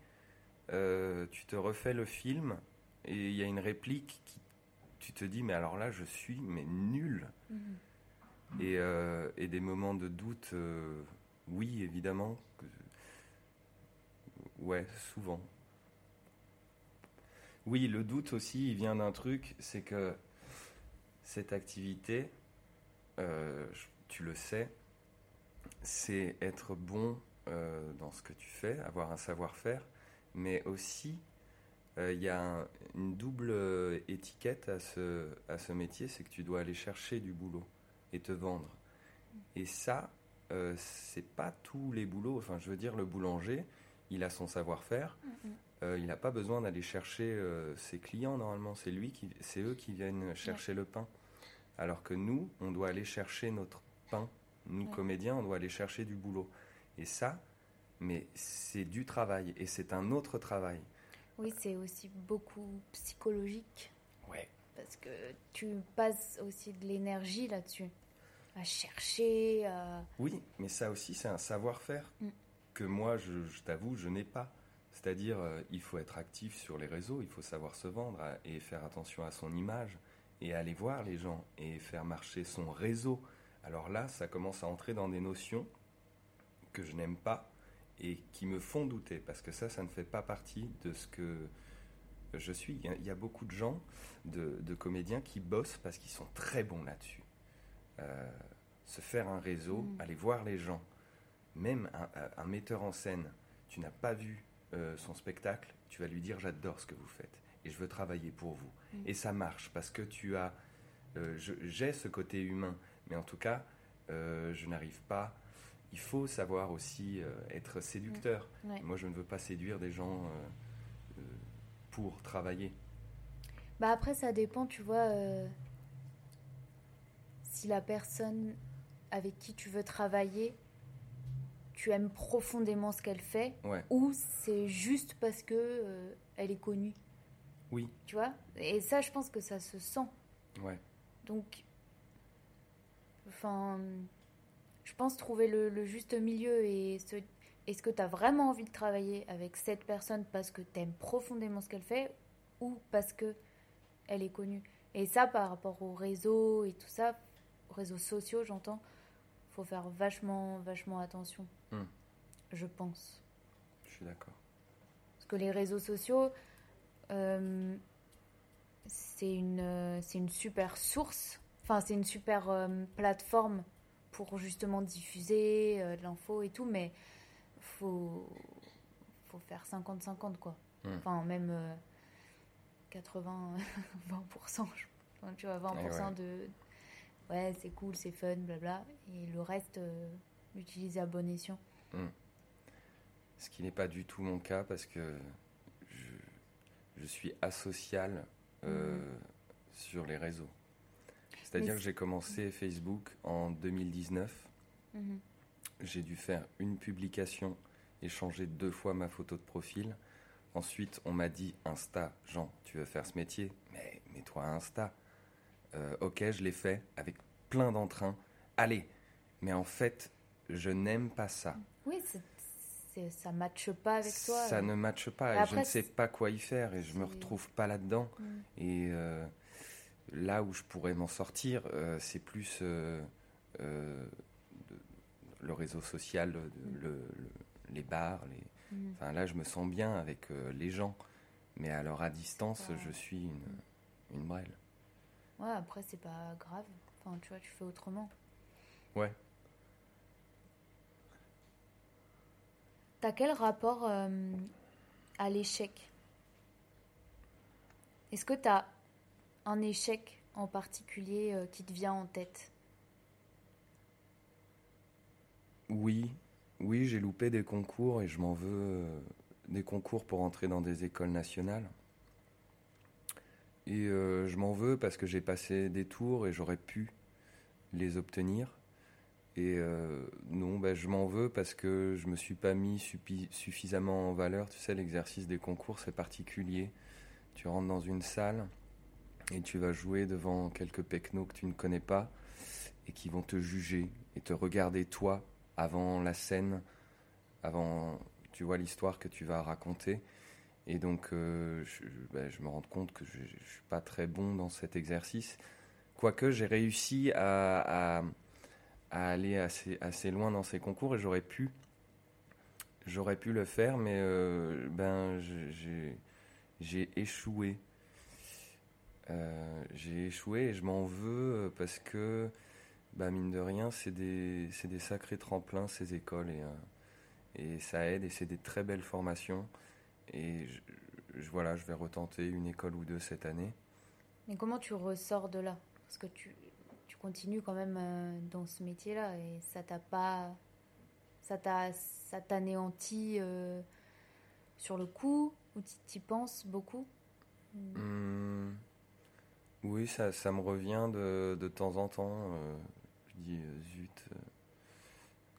euh, tu te refais le film, et il y a une réplique qui. Tu te dis, mais alors là, je suis mais nul. Et, euh, et des moments de doute, euh, oui, évidemment. Ouais, souvent. Oui, le doute aussi, il vient d'un truc, c'est que cette activité, euh, tu le sais, c'est être bon euh, dans ce que tu fais, avoir un savoir-faire, mais aussi euh, il y a un- une double étiquette à ce, à ce métier, c'est que tu dois aller chercher du boulot et te vendre. Et ça, c'est pas tous les boulots. Enfin, je veux dire, le boulanger, il a son savoir-faire. Euh, il n'a pas besoin d'aller chercher euh, ses clients normalement. C'est lui qui, c'est eux qui viennent chercher le pain. Alors que nous, on doit aller chercher notre pain. Nous, Ouais. comédiens, on doit aller chercher du boulot. Et ça, mais c'est du travail et c'est un autre travail. Oui, c'est aussi beaucoup psychologique, Ouais. parce que tu passes aussi de l'énergie là-dessus, à chercher, à... Oui, mais ça aussi, c'est un savoir-faire Mm. Que moi, je, je t'avoue, je n'ai pas. C'est-à-dire, euh, il faut être actif sur les réseaux, il faut savoir se vendre à- et faire attention à son image et aller voir les gens et faire marcher son réseau. Alors là, ça commence à entrer dans des notions que je n'aime pas et qui me font douter parce que ça, ça ne fait pas partie de ce que je suis. Il y a, beaucoup de gens, de, de comédiens qui bossent parce qu'ils sont très bons là-dessus. Euh, se faire un réseau, Mm. aller voir les gens, même un, metteur en scène, tu n'as pas vu euh, son spectacle, tu vas lui dire j'adore ce que vous faites et je veux travailler pour vous. Et ça marche parce que tu as, euh, j'ai ce côté humain, mais en tout cas, euh, je n'arrive pas. Il faut savoir aussi être séducteur. Ouais. Moi, je ne veux pas séduire des gens pour travailler. Bah après, ça dépend, tu vois, si la personne avec qui tu veux travailler, tu aimes profondément ce qu'elle fait, Ouais, ou c'est juste parce que euh, elle est connue, oui, tu vois? Et ça, je pense que ça se sent. ouais. Donc, enfin, je pense trouver le, le juste milieu et se- est-ce que tu as vraiment envie de travailler avec cette personne parce que tu aimes profondément ce qu'elle fait ou parce que elle est connue? Et ça, par rapport aux réseaux et tout ça, aux réseaux sociaux, j'entends, faut faire vachement, vachement attention. Hmm. Je pense. Je suis d'accord. Parce que les réseaux sociaux, euh, c'est une, euh, c'est une super source, enfin c'est une super euh, plateforme pour justement diffuser euh, de l'info et tout, mais faut, faut faire 50-50 quoi. Hmm. Enfin même euh, 80, 20%, <laughs> je- tu vois, 20% Eh ouais. de ouais c'est cool, c'est fun, blabla, et le reste, l'utiliser à bon escient. Ce qui n'est pas du tout mon cas parce que je, je suis asocial euh, sur les réseaux. C'est-à-dire que j'ai commencé Facebook en 2019. Mhm. J'ai dû faire une publication et changer deux fois ma photo de profil. Ensuite, on m'a dit Insta, Jean, tu veux faire ce métier? Mais mets-toi Insta. Euh, ok, je l'ai fait avec plein d'entrain. Allez, mais en fait, je n'aime pas ça. Oui, c'est, ça matche pas avec toi. Ça ne matche pas. Et je ne sais pas quoi y faire et je me c'est- retrouve pas là-dedans. Mm. Et euh, là où je pourrais m'en sortir, euh, c'est plus euh, le réseau social, Mm. le- le- les bars. Les... Mhm. Enfin, là, je me sens bien avec les gens. Mais alors à distance, Ouais. je suis une, une brêle. Ouais, après, c'est pas grave. Enfin, tu vois, tu fais autrement. Ouais. T'as quel rapport euh, à l'échec? Est-ce que t'as un échec en particulier euh, qui te vient en tête? Oui, oui, j'ai loupé des concours et je m'en veux euh, des concours pour entrer dans des écoles nationales. Et je m'en veux parce que j'ai passé des tours et j'aurais pu les obtenir. Et euh, non, ben, je m'en veux parce que je me suis pas mis suffisamment en valeur. Tu sais, l'exercice des concours, c'est particulier. Tu rentres dans une salle et tu vas jouer devant quelques pecnos que tu ne connais pas et qui vont te juger et te regarder toi avant la scène, avant, tu vois, l'histoire que tu vas raconter. Et donc, euh, ben, je, me rends compte que je ne suis pas très bon dans cet exercice. Quoique, j'ai réussi à, aller assez, assez loin dans ces concours et j'aurais pu, j'aurais pu le faire, mais euh, ben, j'ai échoué. Euh, j'ai échoué et je m'en veux parce que, bah, mine de rien, c'est des, des, sacrés tremplins, ces écoles, et, et ça aide, et c'est des très belles formations. Et je, voilà, je vais retenter une école ou deux cette année. Mais comment tu ressors de là? Parce que tu, tu, continues quand même euh, dans ce métier-là et ça t'a pas. Ça t'a ça t'anéantit euh, sur le coup ou tu y penses beaucoup? Mmh. Oui, ça, ça, me revient de, temps en temps. Euh, je dis zut.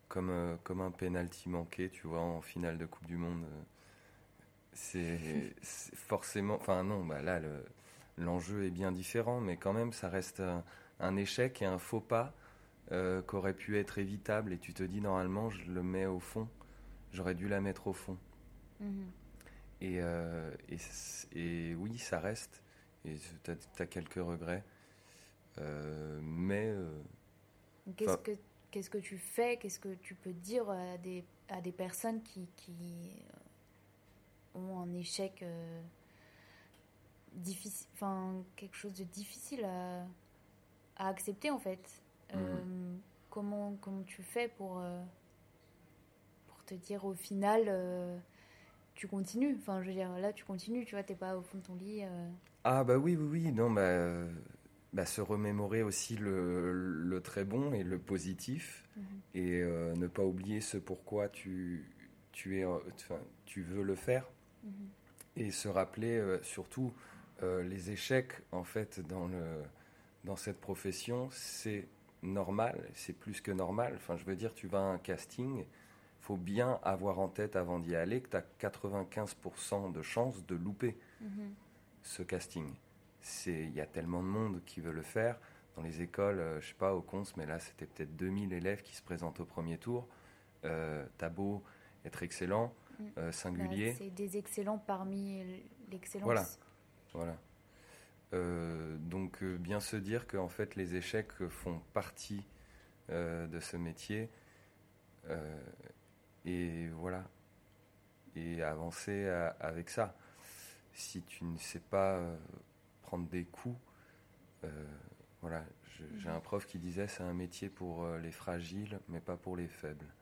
comme, comme un penalty manqué, tu vois, en finale de Coupe du Monde c'est forcément. Enfin, non, bah là, l'enjeu est bien différent, mais quand même, ça reste un, échec et un faux pas euh, qu'aurait pu être évitable. Et tu te dis, normalement, je le mets au fond. J'aurais dû la mettre au fond. Mhm. Et, euh, et, et, oui, ça reste. Et tu as, quelques regrets. Euh, mais. Qu'est-ce que qu'est-ce que tu fais? Qu'est-ce que tu peux dire à des, à des personnes qui, qui ont un échec euh, difficile, enfin quelque chose de difficile à, à accepter en fait. Euh, mhm. comment, comment tu fais pour, euh, pour te dire au final tu continues? Enfin, je veux dire, là tu continues, tu vois, t'es pas au fond de ton lit. Ah bah oui, oui, oui, non, bah, bah se remémorer aussi le, le, très bon et le positif mhm. et ne pas oublier ce pourquoi tu, tu, es, tu veux le faire. Mhm. Et se rappeler euh, surtout euh, les échecs, en fait, dans, le, dans cette profession, c'est normal, c'est plus que normal. Enfin, je veux dire, tu vas à un casting, faut bien avoir en tête avant d'y aller que tu as 95% de chances de louper mhm. ce casting. Il y a tellement de monde qui veut le faire. Dans les écoles, euh, je sais pas, au Cons, mais là, c'était peut-être 2000 élèves qui se présentent au premier tour. Euh, T'as beau être excellent, Mm. Euh, singulier. c'est des excellents parmi l'excellence. Voilà. voilà. Euh, donc euh, bien se dire que en fait les échecs font partie de ce métier et voilà et avancer avec ça. Si tu ne sais pas prendre des coups, voilà, j'ai un prof qui disait c'est un métier pour les fragiles mais pas pour les faibles.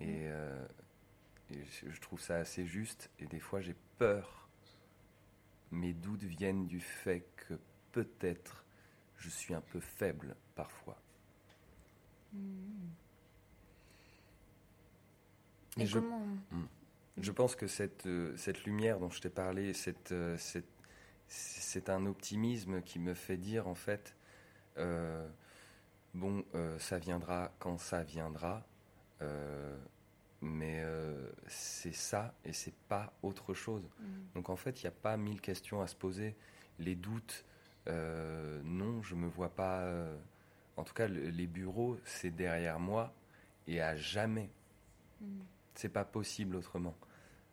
Et je trouve ça assez juste. Et des fois, j'ai peur. Mes doutes viennent du fait que peut-être je suis un peu faible parfois. Et, je, hmm. je pense que cette, euh, cette lumière dont je t'ai parlé, cette, euh, cette, c'est un optimisme qui me fait dire en fait, euh, bon, ça viendra quand ça viendra mais euh, c'est ça et c'est pas autre chose. Mm. Donc en fait, il n'y a pas mille questions à se poser. Les doutes, euh, non, je me vois pas. Euh, en tout cas, les bureaux, c'est derrière moi et à jamais. Mm. C'est pas possible autrement.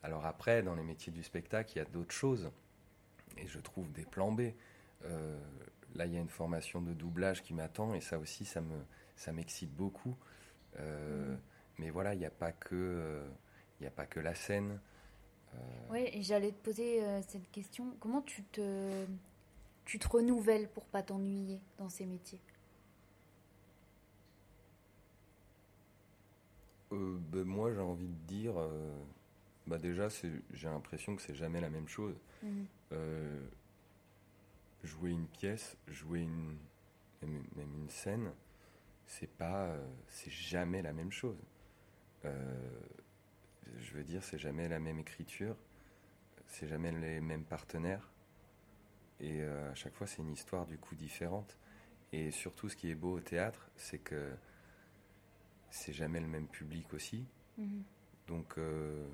Alors après, dans les métiers du spectacle, il y a d'autres choses et je trouve des plans B. là, il y a une formation de doublage qui m'attend et ça aussi, ça me ça m'excite beaucoup. Mm. Mais voilà, il n'y a pas que euh, il a pas que la scène. Euh. Oui, j'allais te poser euh, cette question. Comment tu te tu te renouvelles pour pas t'ennuyer dans ces métiers? Euh, ben, Moi, j'ai envie de dire, euh, bah déjà, j'ai l'impression que c'est jamais la même chose. Euh, jouer une pièce, jouer une, même, une scène, c'est pas, c'est jamais la même chose. Je veux dire, c'est jamais la même écriture, c'est jamais les mêmes partenaires. Et à chaque fois, c'est une histoire du coup différente. Et surtout, ce qui est beau au théâtre, c'est que c'est jamais le même public aussi. Mhm. Donc, euh,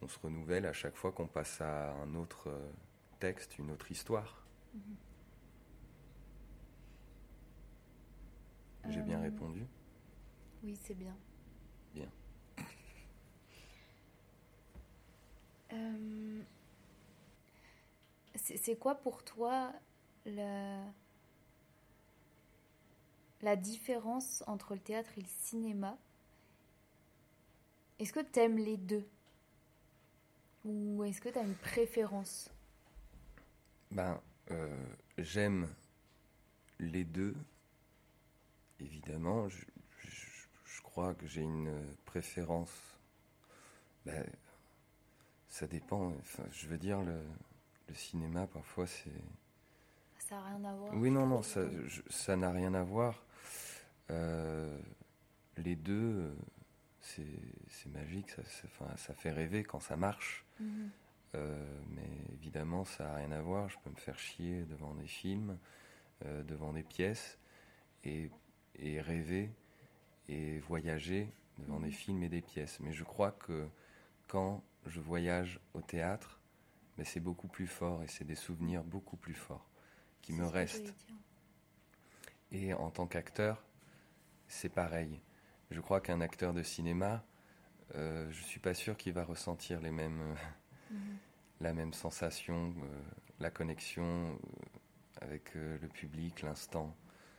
on se renouvelle à chaque fois qu'on passe à un autre euh, texte, une autre histoire. Mhm. J'ai bien euh, répondu? Oui, c'est bien. Bien. c'est quoi pour toi la différence entre le théâtre et le cinéma? Est-ce que tu aimes les deux? Ou est-ce que tu as une préférence? Ben, euh, j'aime les deux. Évidemment, je, crois que j'ai une préférence. Ben, ça dépend. Enfin, je veux dire, le, le cinéma, parfois, c'est. Ça n'a rien à voir. Oui, non, non, ça n'a rien à voir. Euh, les deux, c'est magique, ça, ça, fait rêver quand ça marche. Mhm. Euh, mais évidemment, ça n'a rien à voir. Je peux me faire chier devant des films, euh, devant des pièces, et, et, rêver et voyager devant des films et des pièces. Mais je crois que quand je voyage au théâtre, mais c'est beaucoup plus fort et c'est des souvenirs beaucoup plus forts qui me restent. Et en tant qu'acteur, c'est pareil. Je crois qu'un acteur de cinéma, euh, je suis pas sûr qu'il va ressentir les mêmes, euh, mhm. la même sensation, euh, la connexion avec le public, l'instant.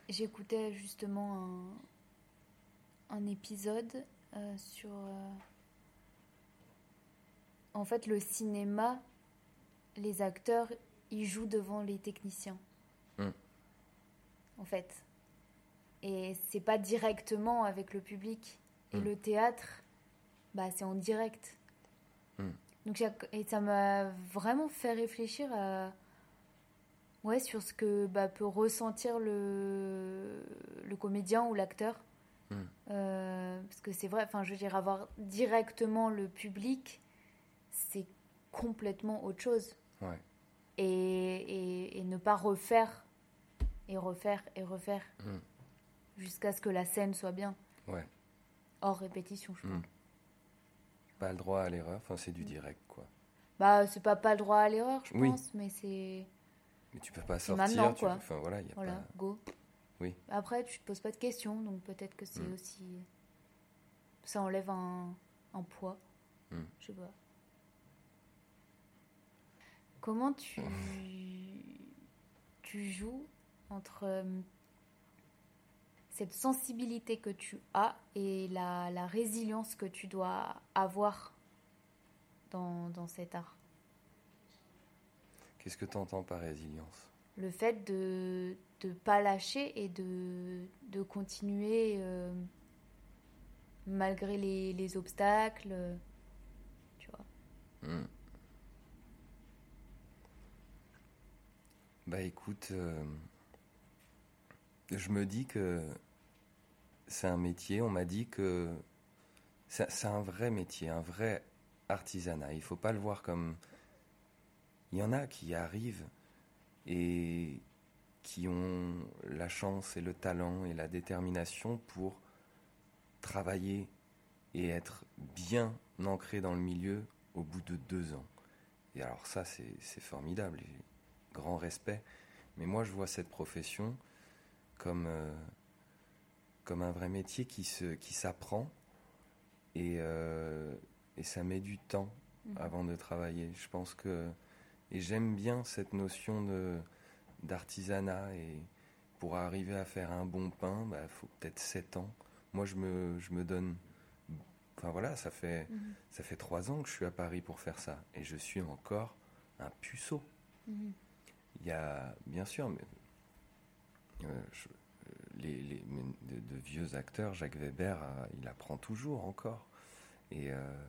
J'écoutais justement un, un épisode sur. en fait, le cinéma, les acteurs, ils jouent devant les techniciens. Hum. En fait. Et c'est pas directement avec le public. Et hmm. le théâtre, bah, c'est en direct. Hmm. Donc, et ça m'a vraiment fait réfléchir à, ouais, sur ce que bah, peut ressentir le, le comédien ou l'acteur. Hmm. Euh, parce que c'est vrai, enfin, je veux dire, avoir directement le public, c'est complètement autre chose. Ouais. Et, et, et, ne pas refaire, et refaire, et refaire jusqu'à ce que la scène soit bien. Ouais. Hors répétition, je. Hmm. Pas le droit à l'erreur, enfin c'est du direct quoi. Bah c'est pas pas le droit à l'erreur, je pense, mais c'est. Mais tu peux pas sortir. Maintenant quoi. Enfin voilà, y a voilà, go. Oui. Après tu te poses pas de questions, donc peut-être que c'est hmm. aussi. Ça enlève un, un poids. Hmm. Je sais pas. Comment tu tu joues entre euh, cette sensibilité que tu as et la, la résilience que tu dois avoir dans, dans cet art? Qu'est-ce que tu entends par résilience? Le fait de ne pas lâcher et de, continuer euh, malgré les, les, obstacles. Tu. Hmm. Bah écoute, euh, je me dis que c'est un métier, on m'a dit que c'est un vrai métier, un vrai artisanat. Il faut pas le voir comme... Il y en a qui arrivent et qui ont la chance et le talent et la détermination pour travailler et être bien ancré dans le milieu au bout de deux ans. Et alors ça, c'est formidable, grand respect. Mais moi, je vois cette profession comme... Euh, comme un vrai métier qui se qui s'apprend et, euh, et ça met du temps mhm. avant de travailler. Je pense que et j'aime bien cette notion de d'artisanat et pour arriver à faire un bon pain, il bah, faut peut-être 7 ans. Moi, je me, je me donne. Enfin voilà, ça fait, mhm. ça fait 3 ans que je suis à Paris pour faire ça. Et je suis encore un puceau. Mhm. Il y a, bien sûr, mais, euh, je- les, les- de, de vieux acteurs, Jacques Weber, euh, il apprend toujours encore. Et, euh,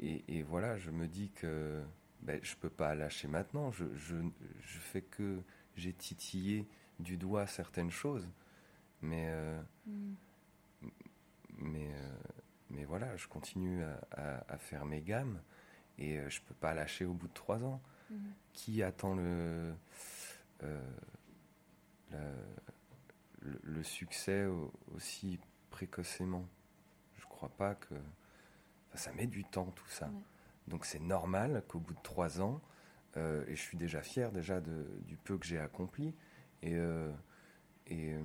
et, et voilà, je me dis que ben, je peux pas lâcher maintenant. Je, je, je fais que j'ai titillé du doigt certaines choses, mais euh, Mm. mais, euh, mais voilà, je continue à, à- à faire mes gammes et euh, je peux pas lâcher au bout de trois ans. Mhm. Qui attend le, euh, le, le succès au- aussi précocement? Je crois pas que. enfin, ça met du temps tout ça. Ouais. Donc c'est normal qu'au bout de trois ans, euh, et je suis déjà fier déjà de, du peu que j'ai accompli, et, euh, et, euh,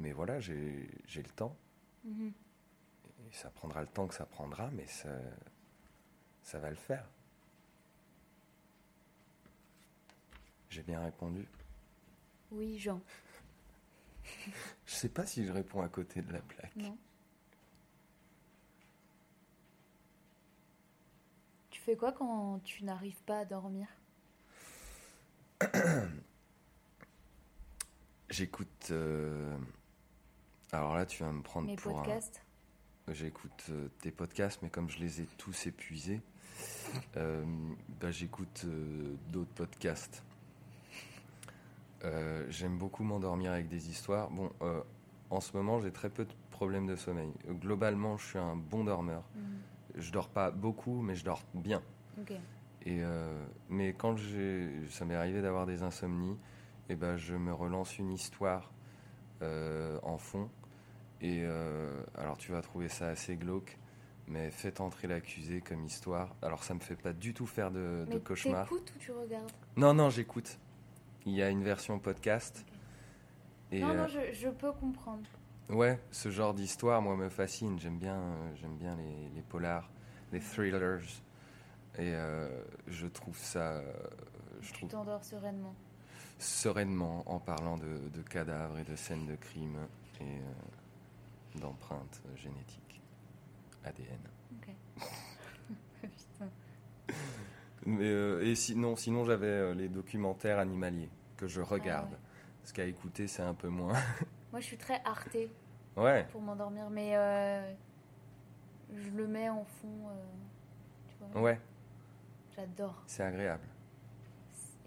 mais voilà, j'ai le temps. Mhm. Et ça prendra le temps que ça prendra, mais ça, ça va le faire. J'ai bien répondu. Oui, Jean. <laughs> Je sais pas si je réponds à côté de la plaque. Non. Fais quoi quand tu n'arrives pas à dormir <coughs> J'écoute. euh, Alors là, tu vas me prendre Mes pour un. podcasts J'écoute euh, tes podcasts, mais comme je les ai tous épuisés, euh, bah, j'écoute d'autres podcasts. J'aime beaucoup m'endormir avec des histoires. Bon, en ce moment, j'ai très peu de problèmes de sommeil. Globalement, je suis un bon dormeur. Mhm. Je dors pas beaucoup, mais je dors bien. Et euh, mais quand ça m'est arrivé d'avoir des insomnies, et ben je me relance une histoire euh, en fond. Et euh, alors tu vas trouver ça assez glauque, mais faites entrer l'accusé comme histoire. Alors ça me fait pas du tout faire de, de Mais cauchemar. t'écoutes ou tu regardes? Non non j'écoute. Il y a une version podcast. Et Non, non, je, je peux comprendre. Ouais, ce genre d'histoire moi me fascine. J'aime bien, euh, j'aime bien les, les polars, les thrillers. Et euh, je trouve ça, euh, je Tu trouve t'endors sereinement. sereinement en parlant de, de cadavres et de scènes de crime et d'empreintes génétiques, ADN. Ok. <laughs> Putain. Mais, euh, et sinon, sinon j'avais euh, les documentaires animaliers que je regarde. ouais. Ce qu'à écouter, c'est un peu moins. <laughs> Moi, je suis très artée ouais, pour m'endormir, mais euh, je le mets en fond. euh, tu vois ouais, J'adore. c'est agréable.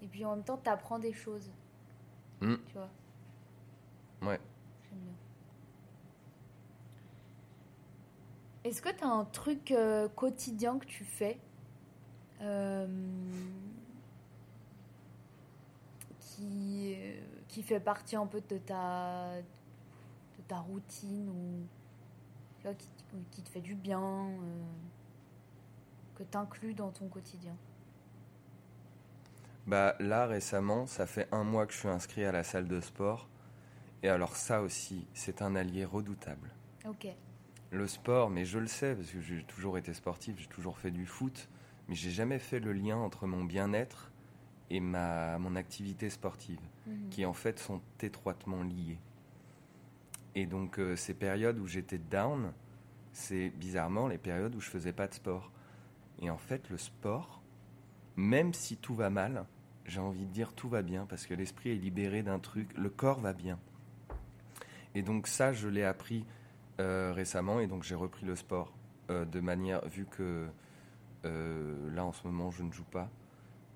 Et puis en même temps, t'apprends des choses. Mm. Tu vois Ouais. J'aime bien. Est-ce que t'as un truc euh, quotidien que tu fais qui, qui fait partie un peu de ta, ta routine ou tu vois, qui, te fait du bien, euh, que t'inclus dans ton quotidien? Bah là récemment, ça fait un mois que je suis inscrit à la salle de sport. Et alors ça aussi, c'est un allié redoutable. Ok. Le sport, mais je le sais parce que j'ai toujours été sportif, j'ai toujours fait du foot, mais j'ai jamais fait le lien entre mon bien-être et ma mon activité sportive, Mhm. qui en fait sont étroitement liées. Et donc euh, ces périodes où j'étais down, c'est bizarrement les périodes où je faisais pas de sport. Et en fait, le sport, même si tout va mal, j'ai envie de dire tout va bien parce que l'esprit est libéré d'un truc, le corps va bien. Et donc ça, je l'ai appris euh, récemment et donc j'ai repris le sport euh, de manière, vu que là en ce moment je ne joue pas,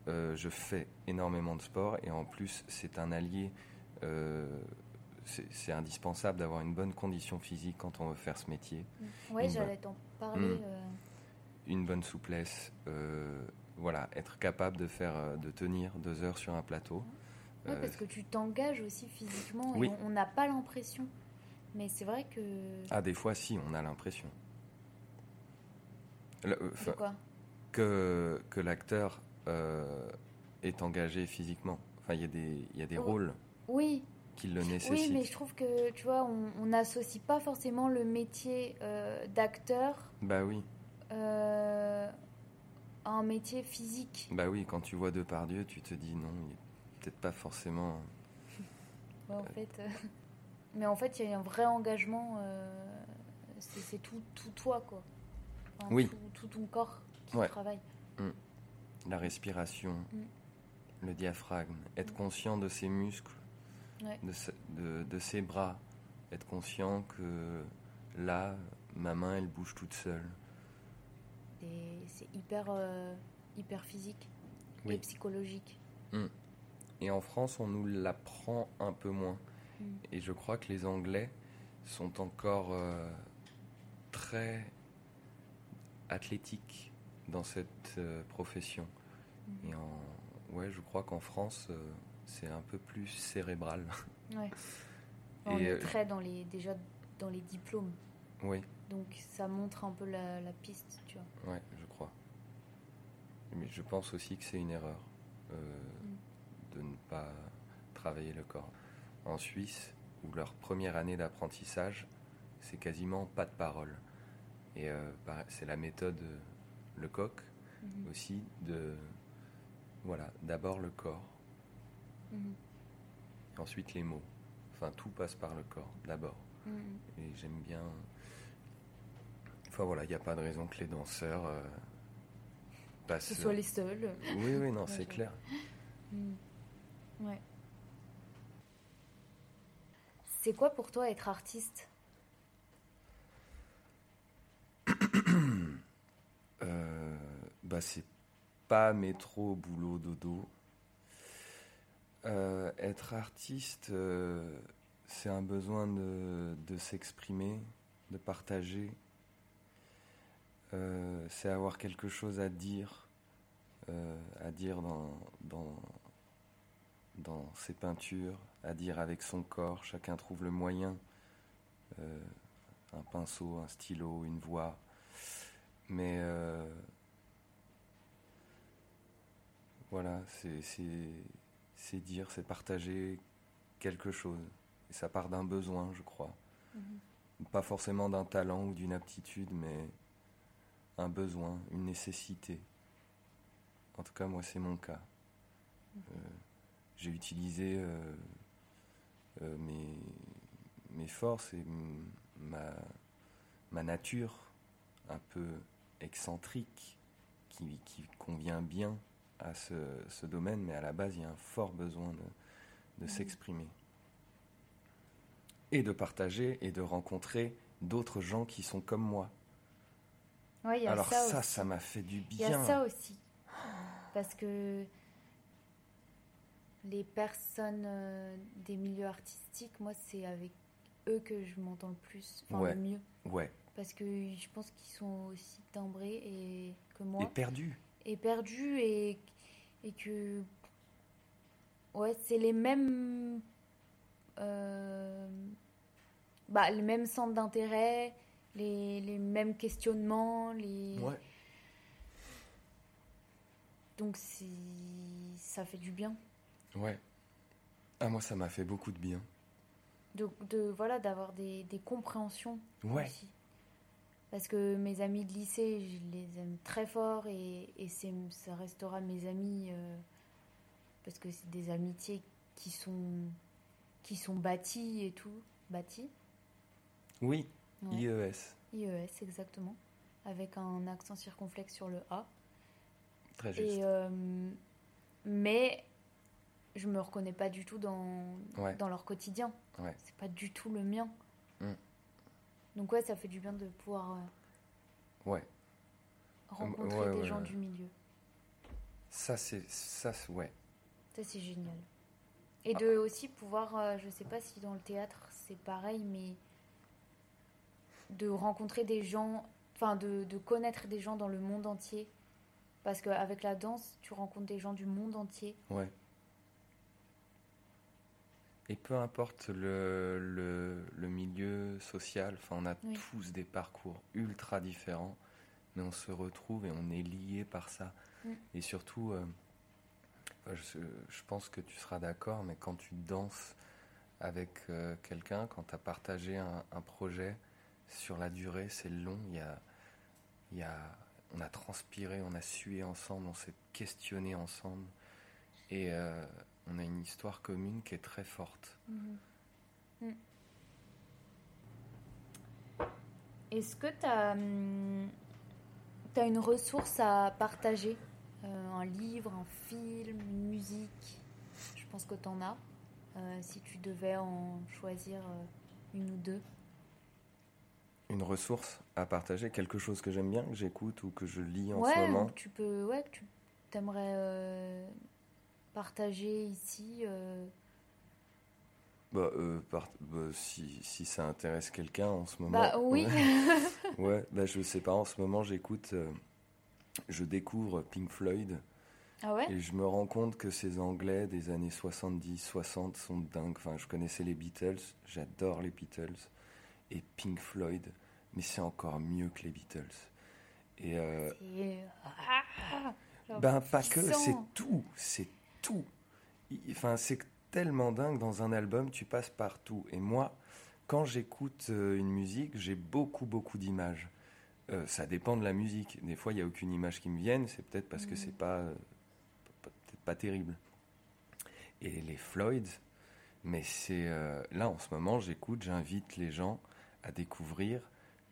je fais énormément de sport et en plus c'est un allié, c'est indispensable d'avoir une bonne condition physique quand on veut faire ce métier, Une j'allais t'en parler. Mm. euh, une bonne souplesse, euh, voilà, être capable de faire, euh, de tenir deux heures sur un plateau. Euh, parce que tu t'engages aussi physiquement Oui. et on- n'a pas l'impression. Mais c'est vrai que. ah, des fois, si, on a l'impression. Quoi? que, que l'acteur est engagé physiquement. Enfin, il y a des, y a des Oh. rôles Oui, qui le oui, nécessitent. mais je trouve que, tu vois, on n'associe pas forcément le métier euh, d'acteur Bah oui, euh, à un métier physique. bah oui, quand tu vois Depardieu, tu te dis non, il est peut-être pas forcément. Ouais, en fait, euh, Mais en fait, il y a un vrai engagement. euh, c'est tout, tout toi, quoi. Enfin, Oui. Tout, tout ton corps qui Ouais. travaille. La respiration, Mm. le diaphragme, être Mm. conscient de ses muscles, Ouais. de, de- de ses bras, être conscient que là, ma main, elle bouge toute seule. Et c'est hyper, euh, hyper physique Oui. et psychologique. Et en France, on nous l'apprend un peu moins. Mm. Et je crois que les Anglais sont encore euh, très athlétiques dans cette euh, profession. Mhm. Et en, ouais, je crois qu'en France, euh, c'est un peu plus cérébral. Ouais. <laughs> On Et, est euh, très dans les, déjà dans les diplômes. oui, Donc ça montre un peu la, la piste, tu vois. ouais, je crois. Mais je pense aussi que c'est une erreur euh, de ne pas travailler le corps. En Suisse, où leur première année d'apprentissage, c'est quasiment pas de parole. Et euh, c'est la méthode Lecoq Mhm. aussi de voilà d'abord le corps, Mhm. ensuite les mots. Enfin, tout passe par le corps d'abord. Mhm. Et j'aime bien. Enfin voilà, il n'y a pas de raison que les danseurs euh, passent. Ce soit les seuls. Oui, oui, non, <laughs> c'est clair. Mhm. Ouais. C'est quoi pour toi être artiste? Euh, bah, c'est pas métro, boulot, dodo. Euh, être artiste, euh, c'est un besoin de, de s'exprimer, de partager. Euh, c'est avoir quelque chose à dire, à dire dans, dans, dans ses peintures, à dire avec son corps. Chacun trouve le moyen. Un pinceau, un stylo, une voix. Mais voilà, c'est- c'est dire, c'est partager quelque chose. Et ça part d'un besoin, je crois. Pas forcément d'un talent ou d'une aptitude, mais un besoin, une nécessité. En tout cas, moi, c'est mon cas. Euh, J'ai utilisé euh, euh, mes, mes forces et ma, ma nature un peu excentrique qui, qui convient bien à ce, ce domaine, mais à la base, il y a un fort besoin de, de s'exprimer. Et de partager et de rencontrer d'autres gens qui sont comme moi. Ouais, il y a Alors ça, ça, m'a fait du Il y a bien. ça aussi. Parce que les personnes euh, des milieux artistiques, moi, c'est avec eux que je m'entends le plus, enfin Ouais. le mieux. Ouais, Parce que je pense qu'ils sont aussi timbrés et que moi. Et, perdus et, et que. Ouais, c'est les mêmes. euh, bah, les mêmes centres d'intérêt, les, les mêmes questionnements, les. Ouais. Donc ça fait du bien. Ouais. Ah, moi, ça m'a fait beaucoup de bien. De, de- voilà, d'avoir des, des compréhensions Ouais. aussi. Parce que mes amis de lycée, je les aime très fort et, ça restera mes amis euh, parce que c'est des amitiés qui sont, qui sont bâties et tout. Bâties Oui, E Ouais. IES. IES, exactement. Avec un accent circonflexe sur le A. Très juste. Et, euh, mais je me reconnais pas du tout dans, Ouais. dans leur quotidien. Ouais. C'est pas du tout le mien. Mm. Donc ouais, ça fait du bien de pouvoir euh, Ouais. rencontrer ouais, des ouais, gens du milieu. Ça, c'est. Ça, ouais. Ça c'est génial. Et Ah. de aussi pouvoir, euh, je sais pas si dans le théâtre c'est pareil, mais de rencontrer des gens, enfin de, de connaître des gens dans le monde entier. Parce qu'avec la danse, tu rencontres des gens du monde entier. Ouais. Et peu importe le, le, le milieu social, enfin, on a Oui. tous des parcours ultra différents, mais on se retrouve et on est liés par ça. Et surtout, euh, je, je pense que tu seras d'accord, mais quand tu danses avec euh, quelqu'un, quand tu as partagé un, un projet sur la durée, c'est long, il y a, y a, on a transpiré, on a sué ensemble, on s'est questionné ensemble. Et euh, on a une histoire commune qui est très forte. Mm. Est-ce que tu as, une ressource à partager? Euh, un livre, un film, une musique? Je pense que tu en as. Euh, si tu devais en choisir euh, une ou deux. Une ressource à partager, quelque chose que j'aime bien, que j'écoute ou que je lis en ouais, ce moment. tu peux, ouais, tu aimerais partager ici. Bah, bah, si, si, ça intéresse quelqu'un en ce moment. Bah oui. ouais, <laughs> bah, je sais pas. En ce moment, j'écoute, je découvre Pink Floyd. Ah ouais? Et je me rends compte que ces Anglais des années 70, 60 sont dingues. Enfin, je connaissais les Beatles, j'adore les Beatles. Et Pink Floyd, mais c'est encore mieux que les Beatles. Et euh, ah, ben pas que, c'est tout, c'est tout. Enfin, c'est tellement dingue dans un album, tu passes partout. Et moi, quand j'écoute euh, une musique, j'ai beaucoup, beaucoup d'images. Euh, ça dépend de la musique. Des fois, il n'y a aucune image qui me vienne. C'est peut-être parce que Mhm. c'est pas, peut-être pas terrible. Et les Floyd, mais c'est euh, là en ce moment, j'écoute, j'invite les gens à découvrir,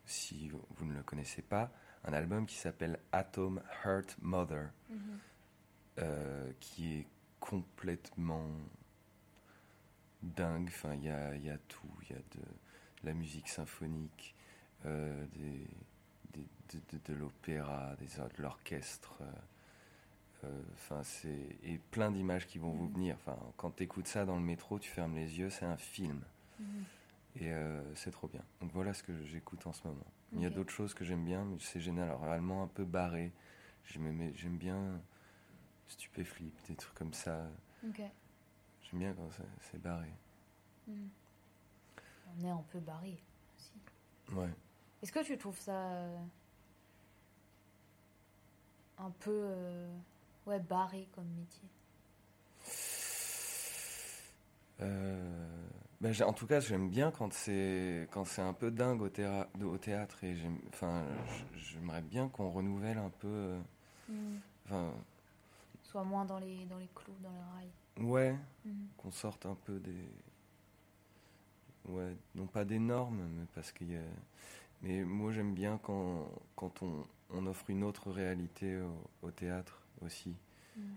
si vous ne le connaissez pas, un album qui s'appelle Atom Heart Mother, Mhm. euh, qui est complètement dingue. Enfin, il y a, il y a tout. Il y a de, la musique symphonique, euh, des, des- de, de- de l'opéra, des, de l'orchestre. euh, euh, Enfin, c'est et plein d'images qui vont vous Mhm. venir. Enfin, quand tu écoutes ça dans le métro, tu fermes les yeux, c'est un film. Mhm. Et euh, c'est trop bien. Donc voilà ce que j'écoute en ce moment. Il y a d'autres choses que j'aime bien, mais c'est généralement un peu barré. J'aime bien Stupéflip, des trucs comme ça. J'aime bien quand c'est- barré. Mhm. On est un peu barré aussi. Ouais. Est-ce que tu trouves ça euh, un peu euh, ouais, barré comme métier? Euh, ben, en tout cas, j'aime bien quand c'est quand c'est un peu dingue au, au théâtre et j'aimerais bien qu'on renouvelle un peu. Enfin, Soit moins dans les, dans les clous, dans les rails. ouais, Mhm. qu'on sorte un peu des, ouais, non pas des normes, mais parce qu'il y a, mais moi j'aime bien quand quand on, on offre une autre réalité au, au théâtre aussi. Mhm.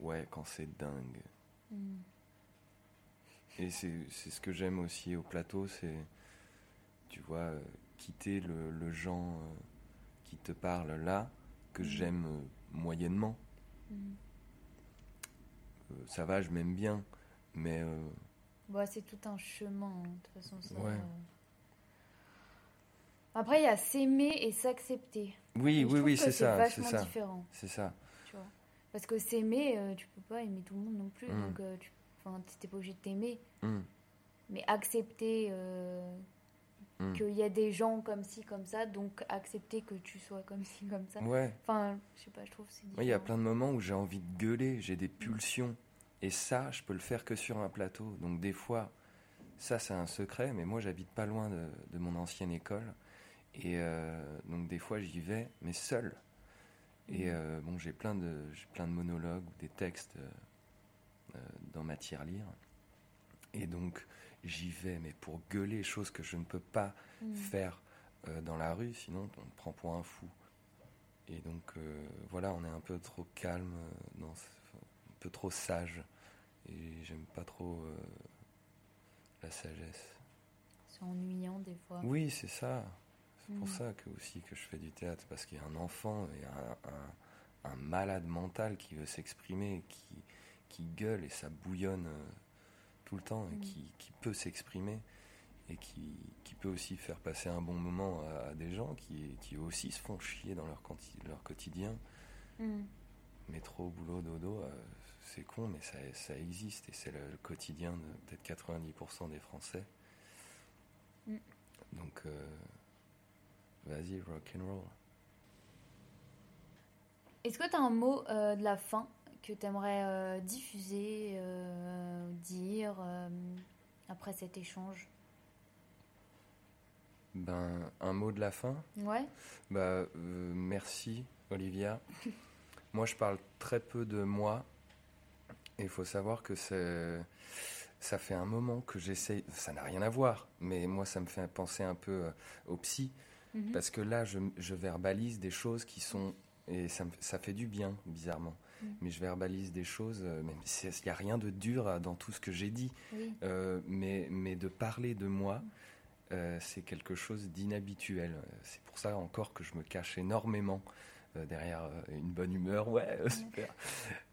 Ouais, quand c'est dingue. Mhm. Et c'est ce que j'aime aussi au plateau, c'est, tu vois, euh, quitter le, le gens euh, qui te parle là, que j'aime euh, moyennement. Mhm. Euh, ça va, je m'aime bien, mais euh, Ouais, c'est tout un chemin, hein, de toute façon. Ça, Ouais. euh. Après, il y a s'aimer et s'accepter. oui, Et oui, oui, c'est ça, c'est ça, différent, c'est ça. tu vois. Parce que s'aimer, tu peux pas aimer tout le monde non plus. Mm. Donc, tu t'es pas obligé de t'aimer. Hum, Mais accepter hum. qu'il y a des gens comme ci, comme ça, donc accepter que tu sois comme ci, comme ça. Ouais, Enfin, je sais pas, je trouve c'est il y a plein de moments où j'ai envie de gueuler, j'ai des pulsions, et ça, je peux le faire que sur un plateau. Donc des fois, ça c'est un secret, mais moi j'habite pas loin de, de mon ancienne école, et euh, donc des fois j'y vais, mais seul. Et Mhm. euh, bon, j'ai plein de plein de monologues, des textes euh, dans ma tirelire, et donc j'y vais, mais pour gueuler, chose que je ne peux pas Mm. faire euh, dans la rue, sinon on me prend pour un fou. Et donc euh, voilà, on est un peu trop calme, euh, un peu trop sage, et j'aime pas trop la sagesse. C'est ennuyant des fois. Oui, c'est ça. C'est pour Mm. ça que aussi que je fais du théâtre, parce qu'il y a un enfant et un, un- un malade mental qui veut s'exprimer, qui, qui gueule et ça bouillonne tout le temps, et Mm. qui, qui peut s'exprimer et qui, qui peut aussi faire passer un bon moment à, à des gens qui, qui aussi se font chier dans leur, quotidien. Mm. Métro, boulot, dodo, euh, c'est con, mais ça, ça existe et c'est le, le quotidien de peut-être 90% des Français. Mm. Donc, euh, vas-y, rock and roll. Est-ce que tu as un mot euh, de la fin? Que tu aimerais diffuser, euh, dire euh, après cet échange? Ben, un mot de la fin? Ouais euh, merci, Olivia. <laughs> moi, je parle très peu de moi. Et il faut savoir que c'est, ça fait un moment que j'essaye. Ça n'a rien à voir, mais moi, ça me fait penser un peu euh, au psy. Mhm. Parce que là, je, je verbalise des choses qui sont Et ça, me- ça fait du bien, bizarrement. Mm. Mais je verbalise des choses, même s'il n'y a rien de dur dans tout ce que j'ai dit. Oui. Euh, mais, mais de parler de moi, euh, c'est quelque chose d'inhabituel. C'est pour ça encore que je me cache énormément euh, derrière une bonne humeur. Ouais, super.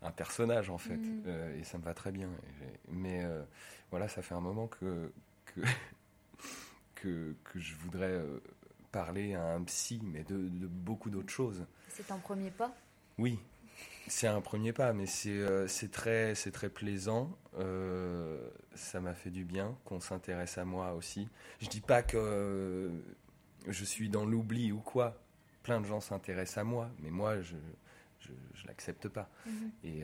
Un personnage, en fait. Mm. Et ça me va très bien. Mais voilà, ça fait un moment que, que, <laughs> que, que je voudrais parler à un psy, mais de, de beaucoup d'autres choses. C'est un premier pas? Oui, c'est un premier pas, mais c'est euh, très, très plaisant. Euh, ça m'a fait du bien qu'on s'intéresse à moi aussi. Je dis pas que euh, je suis dans l'oubli ou quoi. Plein de gens s'intéressent à moi, mais moi, je je, je l'accepte pas. Mhm. Et,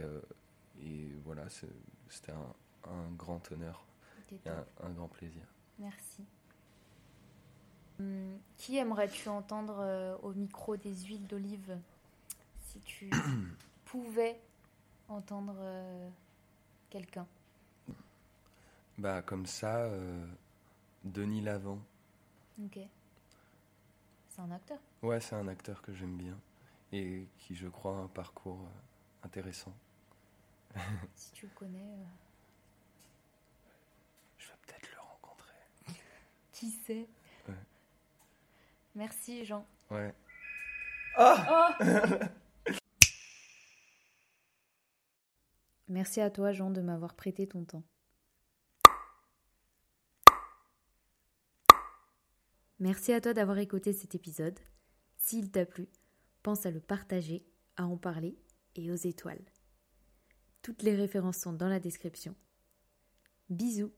et voilà, c'est- c'était un, un grand honneur et un, un grand plaisir. Merci. Hum, qui aimerais-tu entendre euh, au micro des huiles d'olive si tu <clears throat> pouvais entendre euh, quelqu'un Bah comme ça, euh, Denis Lavant. Ok. C'est un acteur. Ouais, c'est un acteur que j'aime bien et qui, je crois, a un parcours euh, intéressant. <laughs> Si tu le connais. euh, Je vais peut-être le rencontrer. <laughs> Qui sait? Ouais. Merci Jean. Ouais. <laughs> Merci à toi Jean de m'avoir prêté ton temps. Merci à toi d'avoir écouté cet épisode. S'il t'a plu, pense à le partager, à en parler et aux étoiles. Toutes les références sont dans la description. Bisous